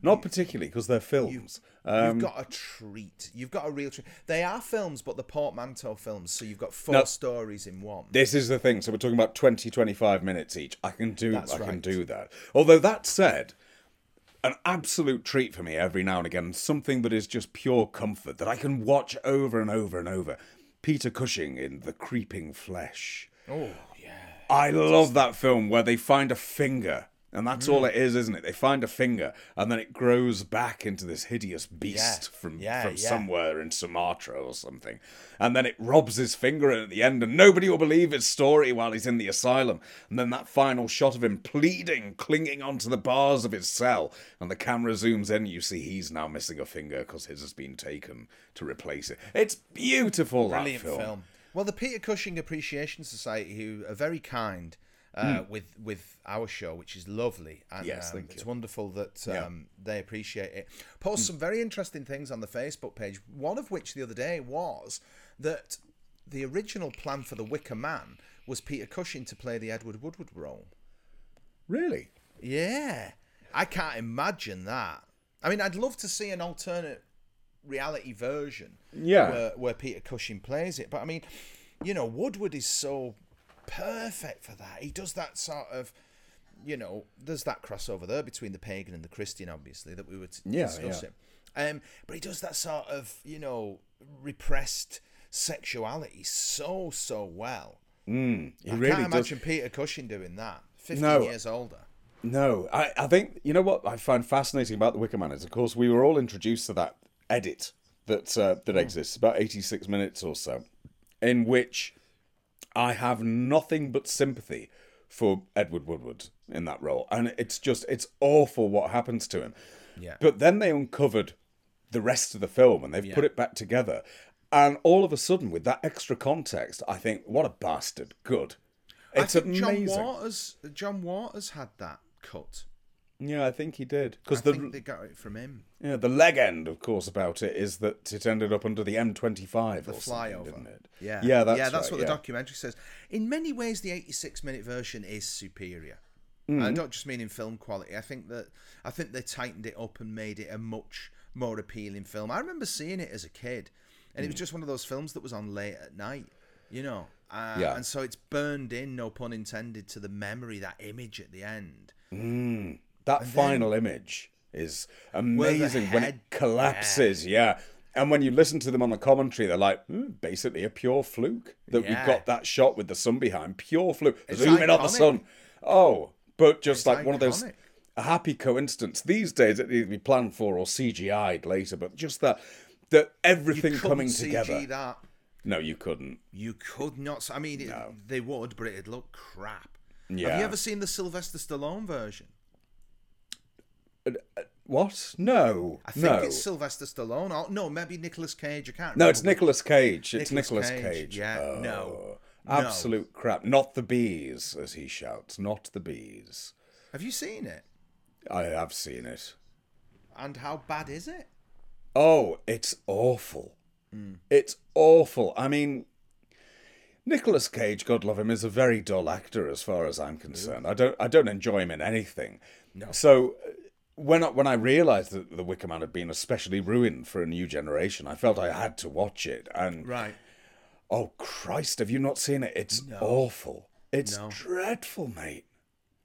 Not particularly because they're films. You've um, got a treat. You've got a real treat. They are films, but the portmanteau films. So you've got four No. stories in one. This is the thing. So we're talking about 20, 25 minutes each. I can do. That's I can do that. Although that said, an absolute treat for me every now and again. Something that is just pure comfort that I can watch over and over and over. Peter Cushing in The Creeping Flesh. Oh yeah. I love that film where they find a finger. And that's all Mm. it is, isn't it? They find a finger, and then it grows back into this hideous beast Yeah, from yeah, from yeah. somewhere in Sumatra or something. And then it robs his finger at the end, and nobody will believe his story while he's in the asylum. And then that final shot of him pleading, clinging onto the bars of his cell, and the camera zooms in. You see he's now missing a finger because his has been taken to replace it. It's beautiful. Brilliant that film. film. Well, the Peter Cushing Appreciation Society, who are very kind uh, with with our show, which is lovely, and. Yes, um, it's wonderful that Yeah. Um, they appreciate it. Post some very interesting things on the Facebook page. One of which the other day was that the original plan for the Wicker Man was Peter Cushing to play the Edward Woodward role. Really? Yeah, I can't imagine that. I mean, I'd love to see an alternate reality version. Yeah. Where, where Peter Cushing plays it, but I mean, you know, Woodward is so perfect for that. He does that sort of, you know, there's that crossover there between the pagan and the Christian, obviously, that we were t- Yeah, discussing. Um, but he does that sort of, you know, repressed sexuality so so well. He I really can't does. imagine Peter Cushing doing that. Fifteen No. years older. No, I, I think you know what I find fascinating about the Wicker Man is, of course, we were all introduced to that edit that uh, that exists about eighty six minutes or so, in which I have nothing but sympathy for Edward Woodward in that role, and it's just it's awful what happens to him. Yeah. But then they uncovered the rest of the film and they've put it back together, and all of a sudden, with that extra context, I think, what a bastard! Good. It's I think amazing. John Waters, John Waters had that cut. Yeah, I think he did because the think they got it from him. yeah the leg end, of course, about it is that it ended up under the M25 The flyover. didn't it? Yeah, yeah, that's yeah, that's right, what yeah. the documentary says. In many ways, the 86 minute version is superior. Mm. I don't just mean in film quality. I think that I think they tightened it up and made it a much more appealing film. I remember seeing it as a kid, and it Mm. was just one of those films that was on late at night. You know, uh, Yeah. and so it's burned in, no pun intended, to the memory that image at the end. That final image is amazing when it collapses. Yeah. And when you listen to them on the commentary, they're like, "Hmm, basically a pure fluke that Yeah. we've got that shot with the sun behind. Pure fluke. It's Zoom in on the sun. Oh, but just It's like one of those a happy coincidence. These days it needs to be planned for or CGI'd later, but just that that everything coming CG together. that. No, you couldn't. You could not. I mean, it, they would, but it'd look crap. Yeah. Have you ever seen the Sylvester Stallone version? What? No. I think no. it's Sylvester Stallone. Or, no, maybe Nicolas Cage. I can't. No, it's. Nicolas Cage. It's Nicolas Nicolas Cage, Cage. yeah, Oh, no, Absolute crap. Not the bees, as he shouts. Not the bees. Have you seen it? I have seen it. And how bad is it? Oh, it's awful. Hmm. It's awful. I mean, Nicolas Cage, God love him, is a very dull actor as far as I'm concerned. I don't, I don't enjoy him in anything. No. So uh, when I, when I realised that The Wicker Man had been especially ruined for a new generation, I felt I had to watch it. And Right. oh Christ, have you not seen it? It's awful. It's No. dreadful, mate.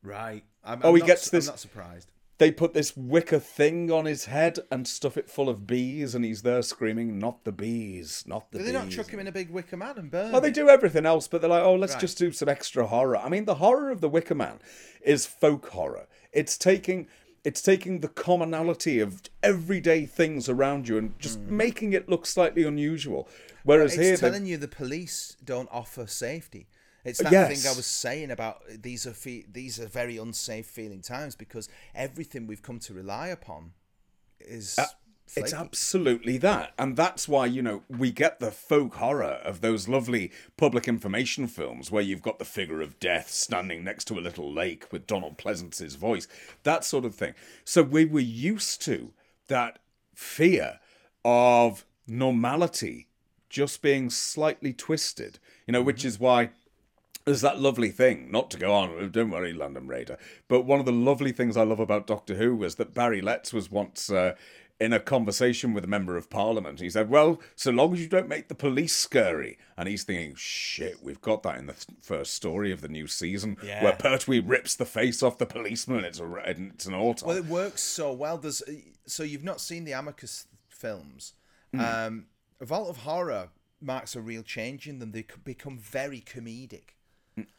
Right. I'm, Oh, I'm he not, gets I'm this- not surprised. They put this wicker thing on his head and stuff it full of bees, and he's there screaming, "Not the bees, not the Do bees." they not chuck him in a big wicker man and burn? Well, they do everything else, but they're like, oh, let's Right. just do some extra horror. I mean, the horror of the Wicker Man is folk horror. It's taking it's taking the commonality of everyday things around you and just making it look slightly unusual. Whereas Mm. It's here, they- telling you the police don't offer safety. It's that Yes. thing I was saying about these are fe- these are very unsafe feeling times because everything we've come to rely upon is It's absolutely that. And that's why, you know, we get the folk horror of those lovely public information films where you've got the figure of death standing next to a little lake with Donald Pleasence's voice, that sort of thing. So we were used to that fear of normality just being slightly twisted, you know, which is why there's that lovely thing, not to go on, don't worry, London Raider, but one of the lovely things I love about Doctor Who was that Barry Letts was once uh, in a conversation with a member of parliament. He said, Well, so long as you don't make the police scurry. And he's thinking, Shit, we've got that in the th- first story of the new season Yeah. where Pertwee rips the face off the policeman. It's, a, it's an auto. Well, it works so well. There's so you've not seen the Amicus films. Hmm. Um, Vault of Horror marks a real change in them. They become very comedic.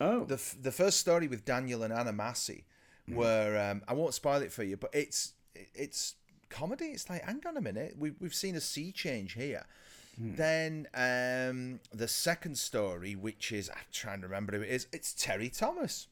oh. The f- the first story with Daniel and Anna Massey, where um, I won't spoil it for you, but it's it's comedy. It's like, hang on a minute, we we've seen a sea change here. Then um, the second story, which is I'm trying to remember who it is, it's Terry Thomas.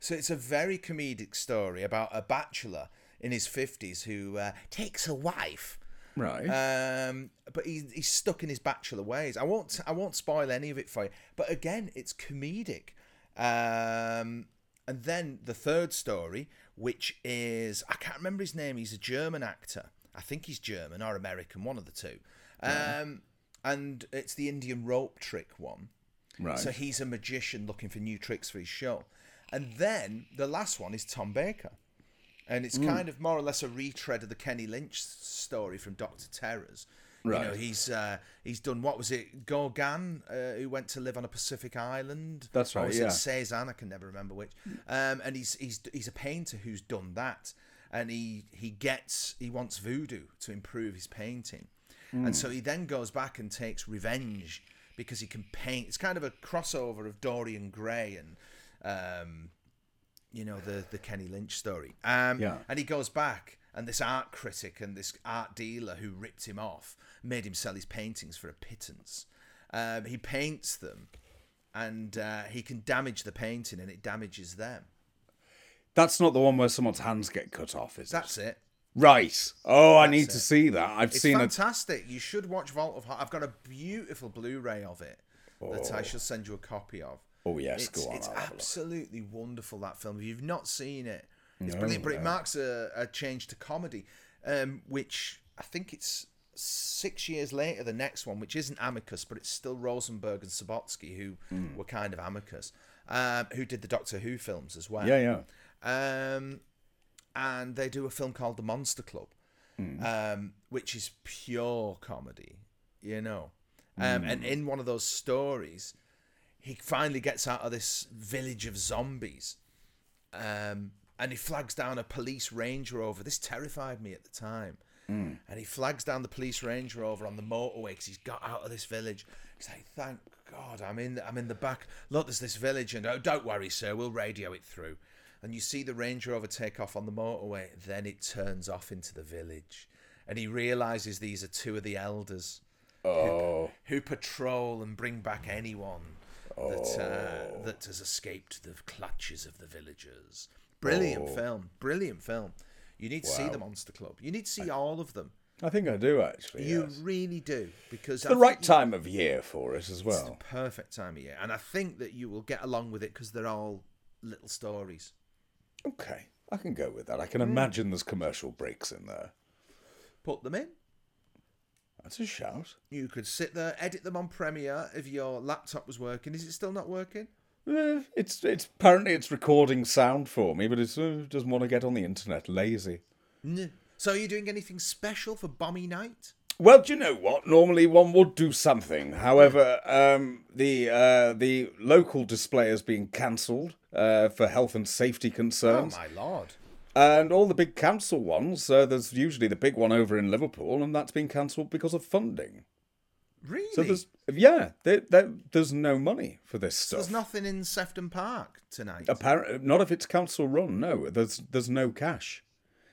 So it's a very comedic story about a bachelor in his fifties who uh, takes a wife. right. Um, but he, he's stuck in his bachelor ways. I won't I won't spoil any of it for you. But again, it's comedic. Um, and then the third story, which is I can't remember his name. He's a German actor. I think he's German or American, one of the two. Um, and it's the Indian rope trick one. right. So he's a magician looking for new tricks for his show. And then the last one is Tom Baker. And it's kind of more or less a retread of the Kenny Lynch story from Doctor Terrors. You know, Right. he's uh, he's done what was it? Gauguin, uh, who went to live on a Pacific island. That's right. Or right, was yeah. it Cezanne? I can never remember which. Um, and he's he's he's a painter who's done that, and he he gets he wants voodoo to improve his painting, and so he then goes back and takes revenge because he can paint. It's kind of a crossover of Dorian Gray and um, you know the the Kenny Lynch story. Um, Yeah. And he goes back, and this art critic and this art dealer who ripped him off made him sell his paintings for a pittance. Um, he paints them, and uh, he can damage the painting, and it damages them. That's not the one where someone's hands get cut off, is it? That's it. Right. Oh, I need it. to see that. I've It's seen it. fantastic. You should watch Vault of Horror. I've got a beautiful Blu-ray of it that I shall send you a copy of. Oh, yes, it's, go on, It's I'll have a look. absolutely wonderful that film. If you've not seen it, it's brilliant. But it marks a, a change to comedy, um, which I think it's six years later. The next one, which isn't Amicus, but it's still Rosenberg and Subotsky, who Hmm. were kind of Amicus, um, who did the Doctor Who films as well. Yeah, yeah. Um, and they do a film called The Monster Club, um, which is pure comedy, you know. Um, And in one of those stories, he finally gets out of this village of zombies, um, and he flags down a police Range Rover. This terrified me at the time. And he flags down the police Range Rover on the motorway because he's got out of this village. He's like, "Thank God, I'm in. The, I'm in the back. Look, there's this village, and oh, don't worry, sir, we'll radio it through." And you see the Range Rover take off on the motorway. Then it turns off into the village, and he realizes these are two of the elders Oh, who patrol and bring back anyone that uh, that has escaped the clutches of the villagers. Brilliant film, brilliant film. You need to see the Monster Club. You need to see all of them. I think I do actually. You yes. really do because It's the right time of year for it as well. perfect time of year, and I think that you will get along with it because they're all little stories. Okay, I can go with that. I can mm. imagine there's commercial breaks in there. Put them in. That's a shout. You could sit there, edit them on Premiere if your laptop was working. Is it still not working? Eh, It's it's apparently it's recording sound for me, but it uh, doesn't want to get on the internet. Lazy. So are you doing anything special for Bommy Night? Well, do you know what? Normally one would do something. However, um, the uh, the local display has been cancelled uh, for health and safety concerns. Oh concerns, my lord! and all the big council ones. Uh, there's usually the big one over in Liverpool, and that's been cancelled because of funding. Really? So there's yeah, there, there, there's no money for this So stuff. there's nothing in Sefton Park tonight. Apparently, not if it's council run. No, there's there's no cash.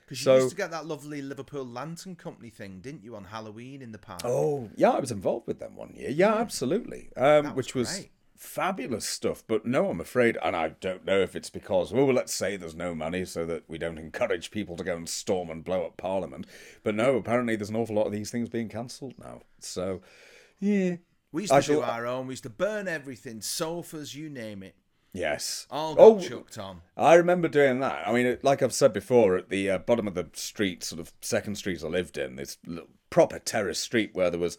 Because you so- used to get that lovely Liverpool Lantern Company thing, didn't you, on Halloween in the park? Oh, yeah, I was involved with them one year. Yeah, absolutely. Um, was which was great. fabulous stuff. But no, I'm afraid, and I don't know if it's because, well, let's say there's no money so that we don't encourage people to go and storm and blow up Parliament. But no, apparently there's an awful lot of these things being cancelled now. So, yeah. we used to I do our own. We used to burn everything, sofas, you name it. Yes. All got Oh, chucked on. I remember doing that. I mean, like I've said before, at the uh, bottom of the street, sort of second street I lived in, this little proper terrace street where there was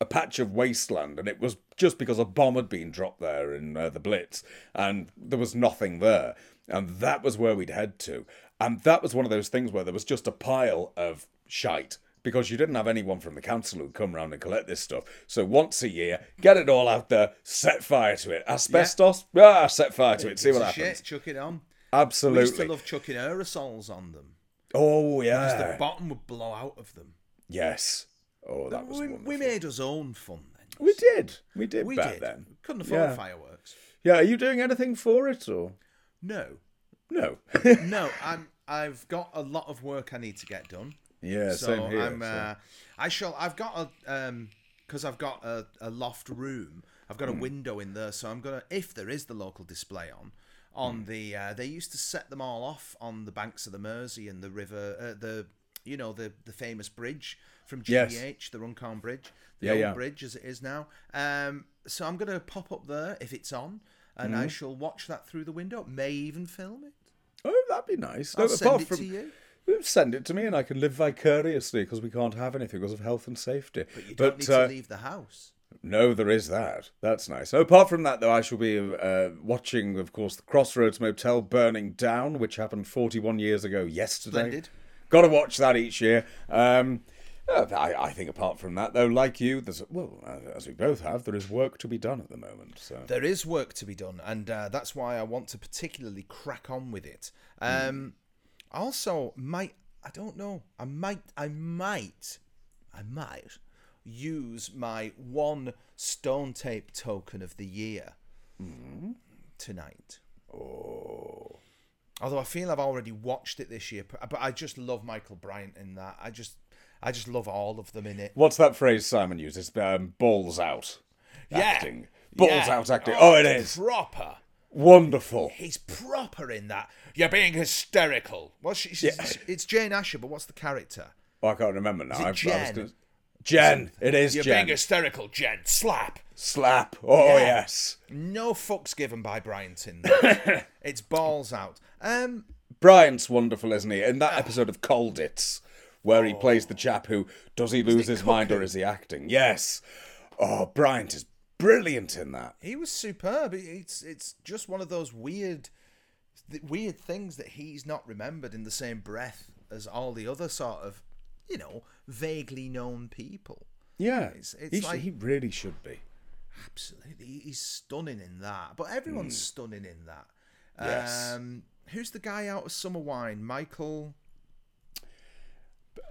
a patch of wasteland, and it was just because a bomb had been dropped there in uh, the Blitz, and there was nothing there. And that was where we'd head to. And that was one of those things where there was just a pile of shite. Because you didn't have anyone from the council who'd come round and collect this stuff. So once a year, get it all out there, set fire to it. Asbestos, yeah. ah, set fire to it, see what happens. Shit, chuck it on. Absolutely. We used to love chucking aerosols on them. Oh yeah. Because The bottom would blow out of them. yes. Oh, that was We, wonderful. we made us own fun then. We did. We did We back did. then. Couldn't afford Yeah. fireworks. Yeah. Are you doing anything for it or No. no? No, I'm. I've got a lot of work I need to get done. Yeah. so same here. I'm. so- Uh, I shall. I've got a um because I've got a, a loft room. I've got a Hmm. window in there, so I'm gonna if there is the local display on on Hmm. the. Uh, they used to set them all off on the banks of the Mersey and the river. Uh, the you know the the famous bridge from Yes. The Runcorn Bridge, the Yeah, old yeah. bridge as it is now. Um, so I'm gonna pop up there if it's on, and Hmm. I shall watch that through the window. May even film it. oh, that'd be nice. I'll send apart it from to you. Send it to me, and I can live vicariously because we can't have anything because of health and safety. But you don't need uh, to leave the house. No, there is that. That's nice. Apart from that, though, I shall be uh, watching, of course, the Crossroads Motel burning down, which happened 41 years ago yesterday. Splendid. Got to watch that each year. Um, uh, I, I think apart from that, though, like you, there's well, uh, as we both have, there is work to be done at the moment. So There is work to be done, and uh, that's why I want to particularly crack on with it. Um, Also, might I don't know. I might. I might. I might use my one stone tape token of the year tonight. oh, Although I feel I've already watched it this year, but I just love Michael Bryant in that. I just, I just love all of them in it. What's that phrase Simon uses? Um, balls out. Yeah. Acting. Balls Yeah. out acting. Oh, it it's proper. Wonderful. He's proper in that. You're being hysterical. What's she, she's, It's Jane Asher, but what's the character? Oh, I can't remember now. it I- I was Jen? gonna- Jen. It is You're Jen. being hysterical, Jen. Slap. Slap. Oh, Yeah. yes. No fucks given by Bryant in it's balls out. Um, Bryant's wonderful, isn't he? In that episode of Colditz, where he plays the chap who does he lose his mind or is he acting? Yes. Oh, Bryant is brilliant in that. he was superb. It's it's just one of those weird, weird things that he's not remembered in the same breath as all the other sort of, you know, vaguely known people. Yeah, It's- it's he, like- he really should be. Absolutely, He's stunning in that. But everyone's stunning in that. Yes. Um, who's the guy out of Summer Wine? Michael.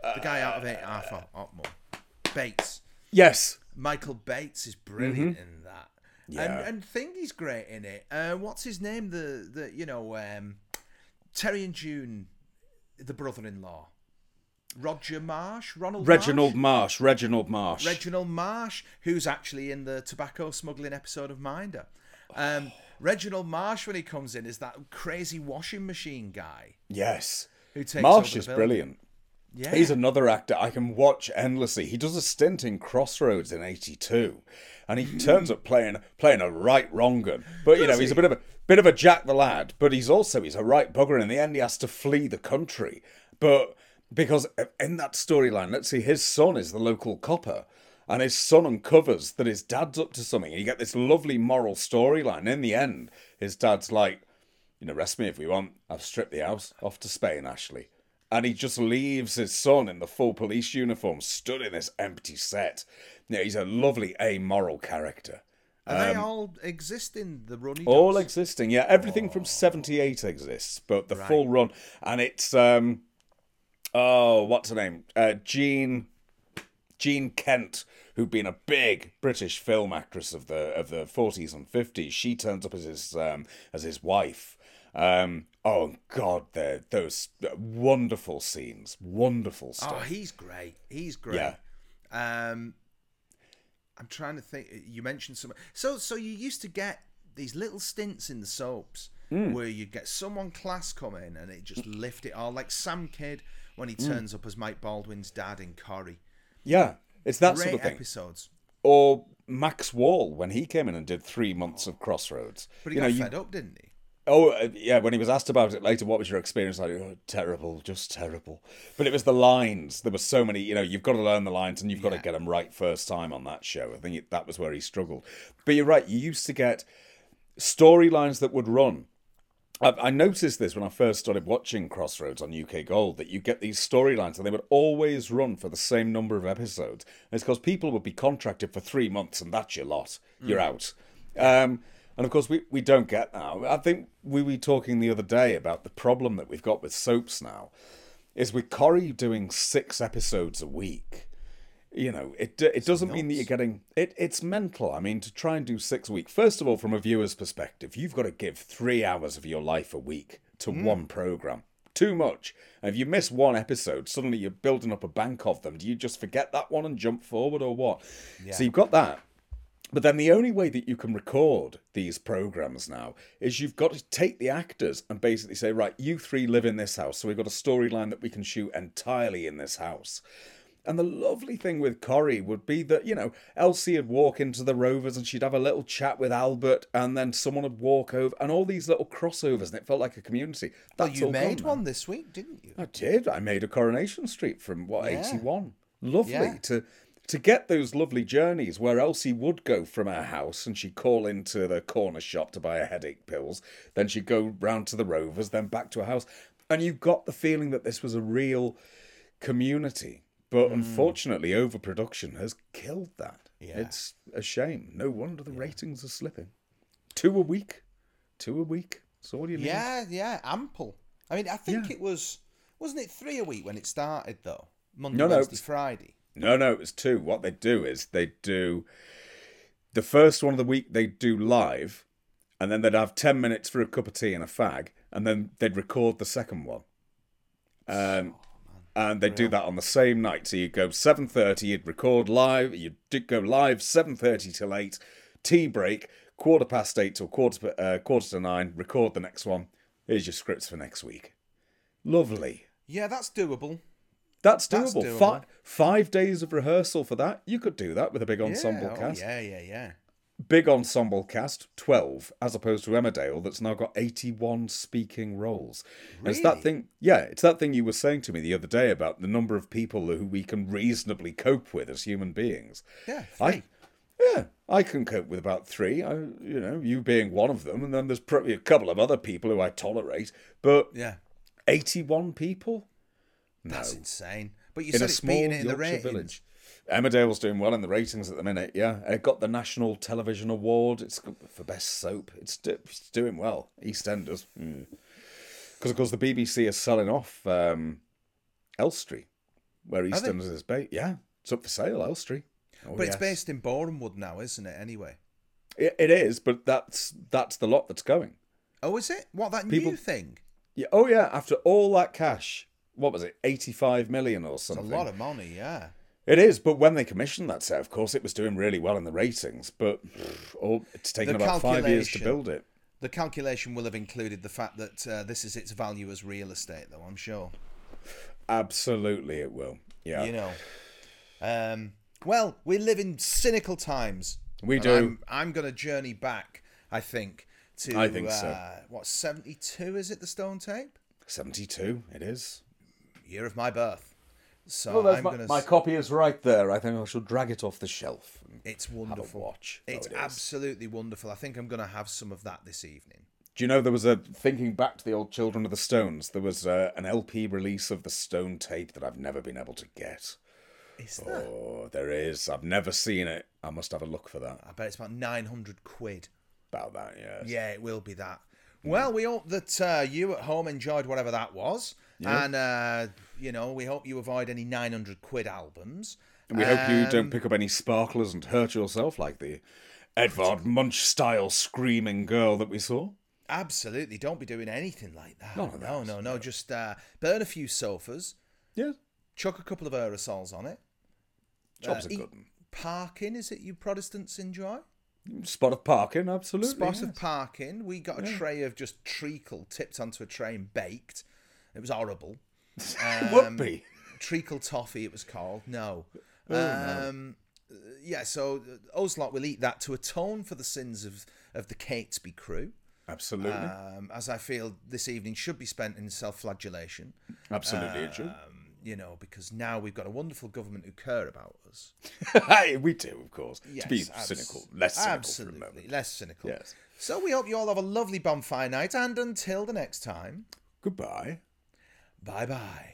The guy out of Eight Half Otmo. Bates. Yes. Michael Bates is brilliant in that. Yeah. And and Thingy's great in it. Uh, what's his name? The the you know um, Terry and June, the brother-in-law. Roger Marsh, Ronald Reginald Marsh? Marsh. Reginald Marsh. Reginald Marsh, who's actually in the tobacco smuggling episode of Minder. Um, Reginald Marsh, when he comes in, is that crazy washing machine guy yes. who takes Marsh is building. brilliant. Yeah, He's another actor I can watch endlessly. He does a stint in Crossroads in '82, and he hmm. turns up playing playing a right wrong gun. But you know, he's a bit of a bit of a Jack the lad. But he's also he's a right bugger. And in the end, he has to flee the country. But because in that storyline, let's see, his son is the local copper. And his son uncovers that his dad's up to something. And you get this lovely moral storyline. In the end, his dad's like, you know, arrest me if we want. I've stripped the house. Off to Spain, Ashley. And he just leaves his son in the full police uniform, stood in this empty set. Know, he's a lovely amoral character. and they all exist in the um, All Dogs. existing, yeah. Everything from '78 exists, but the full run, and it's um, oh, what's her name? Uh, Jean, Jean Kent, who'd been a big British film actress of the of the 40s and 50s. She turns up as his um, as his wife. Um, oh God, they're those wonderful scenes, wonderful stuff. Oh, he's great. He's great. Yeah. Um, I'm trying to think. You mentioned some. So, so you used to get these little stints in the soaps Hmm. where you'd get someone class come in and it just lift it all, like Sam Kydd when he Hmm. turns up as Mike Baldwin's dad in Corrie. yeah, it's that Great sort of thing. episodes. Or Max Wall when he came in and did three months of Crossroads. But he you got know, you fed up, didn't he? Oh, uh, yeah, when he was asked about it later, what was your experience like? Oh, terrible, just terrible. But it was the lines. There were so many, you know, you've got to learn the lines and you've got to get them right first time on that show. I think it, that was where he struggled. But you're right, you used to get storylines that would run. I, I noticed this when I first started watching Crossroads on UK Gold that you get these storylines and they would always run for the same number of episodes. And it's because people would be contracted for three months and that's your lot. You're out. Um, and of course, we, we don't get that. I think we were talking the other day about the problem that we've got with soaps now is with Corrie doing six episodes a week. You know, it uh, it doesn't mean that you're getting it. It's mental. I mean, to try and do six a week. First of all, from a viewer's perspective, you've got to give three hours of your life a week to hmm. one program. Too much. And if you miss one episode, suddenly you're building up a bank of them. Do you just forget that one and jump forward, or what? So you've got that. But then the only way that you can record these programs now is you've got to take the actors and basically say, right, you three live in this house, so we've got a storyline that we can shoot entirely in this house. And the lovely thing with Corrie would be that, you know, Elsie would walk into the Rovers and she'd have a little chat with Albert, and then someone would walk over, and all these little crossovers, and it felt like a community. Well, you made gone one this week, didn't you? I did. I made a Coronation Street from what Yeah. eighty one. Lovely Yeah. to to get those lovely journeys where Elsie would go from her house and she'd call into the corner shop to buy her headache pills. Then she'd go round to the Rovers, then back to her house, and you got the feeling that this was a real community. But hmm. unfortunately, overproduction has killed that. Yeah. It's a shame. No wonder the ratings are slipping. Two a week. Two a week. That's all you need. Yeah, yeah, ample. I mean, I think Yeah. it was wasn't it three a week when it started though? Monday, No, no, Wednesday, it's- Friday. No, no, it was two. What they do is they do the first one of the week they do live, and then they'd have ten minutes for a cup of tea and a fag, and then they'd record the second one. Um, Oh, and they'd do that on the same night. So you'd go 7.30, you'd record live, you'd go live 7.30 till 8, tea break, quarter past 8 till quarter, uh, quarter to 9, record the next one. Here's your scripts for next week. Lovely. Yeah, that's doable. That's That's doable. doable. Fi- five days of rehearsal for that. You could do that with a big ensemble yeah, oh, cast. yeah, yeah, yeah. Big ensemble cast, 12, as opposed to Emmerdale, that's now got 81 speaking roles. And it's that thing, yeah, it's that thing you were saying to me the other day about the number of people who we can reasonably cope with as human beings. Yeah, I, yeah, I can cope with about three. I, you know, you being one of them, and then there's probably a couple of other people who I tolerate. But Yeah, 81 people that's insane. But you in said it's small beating it in the Yorkshire ratings. village. Emmerdale's doing well in the ratings at the minute. Yeah, it got the National Television Award. It's for best soap. It's, do, it's doing well. EastEnders, because of course the BBC is selling off um, Elstree, where? EastEnders is based. Yeah, it's up for sale, Elstree. Oh, But it's based in Borehamwood now, isn't it? Anyway. It, it is, but that's that's the lot that's going. Oh, is it? What that People- new thing? Yeah. Oh yeah. After all that cash, what was it? Eighty-five million or something. It's a lot of money. Yeah. It is, but when they commissioned that set, of course, it was doing really well in the ratings. But oh, it's taken The about five years to build it. The calculation will have included the fact that uh, this is its value as real estate, though. I'm sure. Absolutely, it will. Yeah, You know. Um, well, we live in cynical times. We do. I'm, I'm going to journey back. I think to. I think uh, so. What 72 is it? The stone tape seventy-two. It is. Year of my birth. So Well, I'm my, to. my copy is right there. I think I shall drag it off the shelf. It's wonderful. watch. Oh, It's it absolutely wonderful. I think I'm going to have some of that this evening. Do you know there was a thinking back to the old Children of the Stones? There was uh, an LP release of the Stone tape that I've never been able to get. Is that? Oh, there is. I've never seen it. I must have a look for that. I bet it's about 900 quid. About that, yes. Yeah, it will be that. Well, we hope that uh, you at home enjoyed whatever that was. And, uh, you know, we hope you avoid any 900 quid albums. And we hope you Um, don't pick up any sparklers and hurt yourself like the Edvard Munch style screaming girl that we saw. Absolutely. Don't be doing anything like that. None no, that, no, no. Just uh, burn a few sofas, Yeah. chuck a couple of aerosols on it. Job's Uh, a eat good. Parkin, is it you Protestants enjoy? Spot of parkin, absolutely. Spot yes. of parkin. We got a tray of just treacle tipped onto a tray and baked. It was horrible. Would be. treacle toffee it was called no Oh, um yeah so uh, Oslot will eat that to atone for the sins of of the Catesby crew Absolutely. um as i feel this evening should be spent in self-flagellation absolutely, it should. um you know because now we've got a wonderful government who care about us we do, of course. Yes, to be abs- cynical, less cynical absolutely for a moment. less cynical Yes. so we hope you all have a lovely bonfire night and until the next time Goodbye. Bye bye.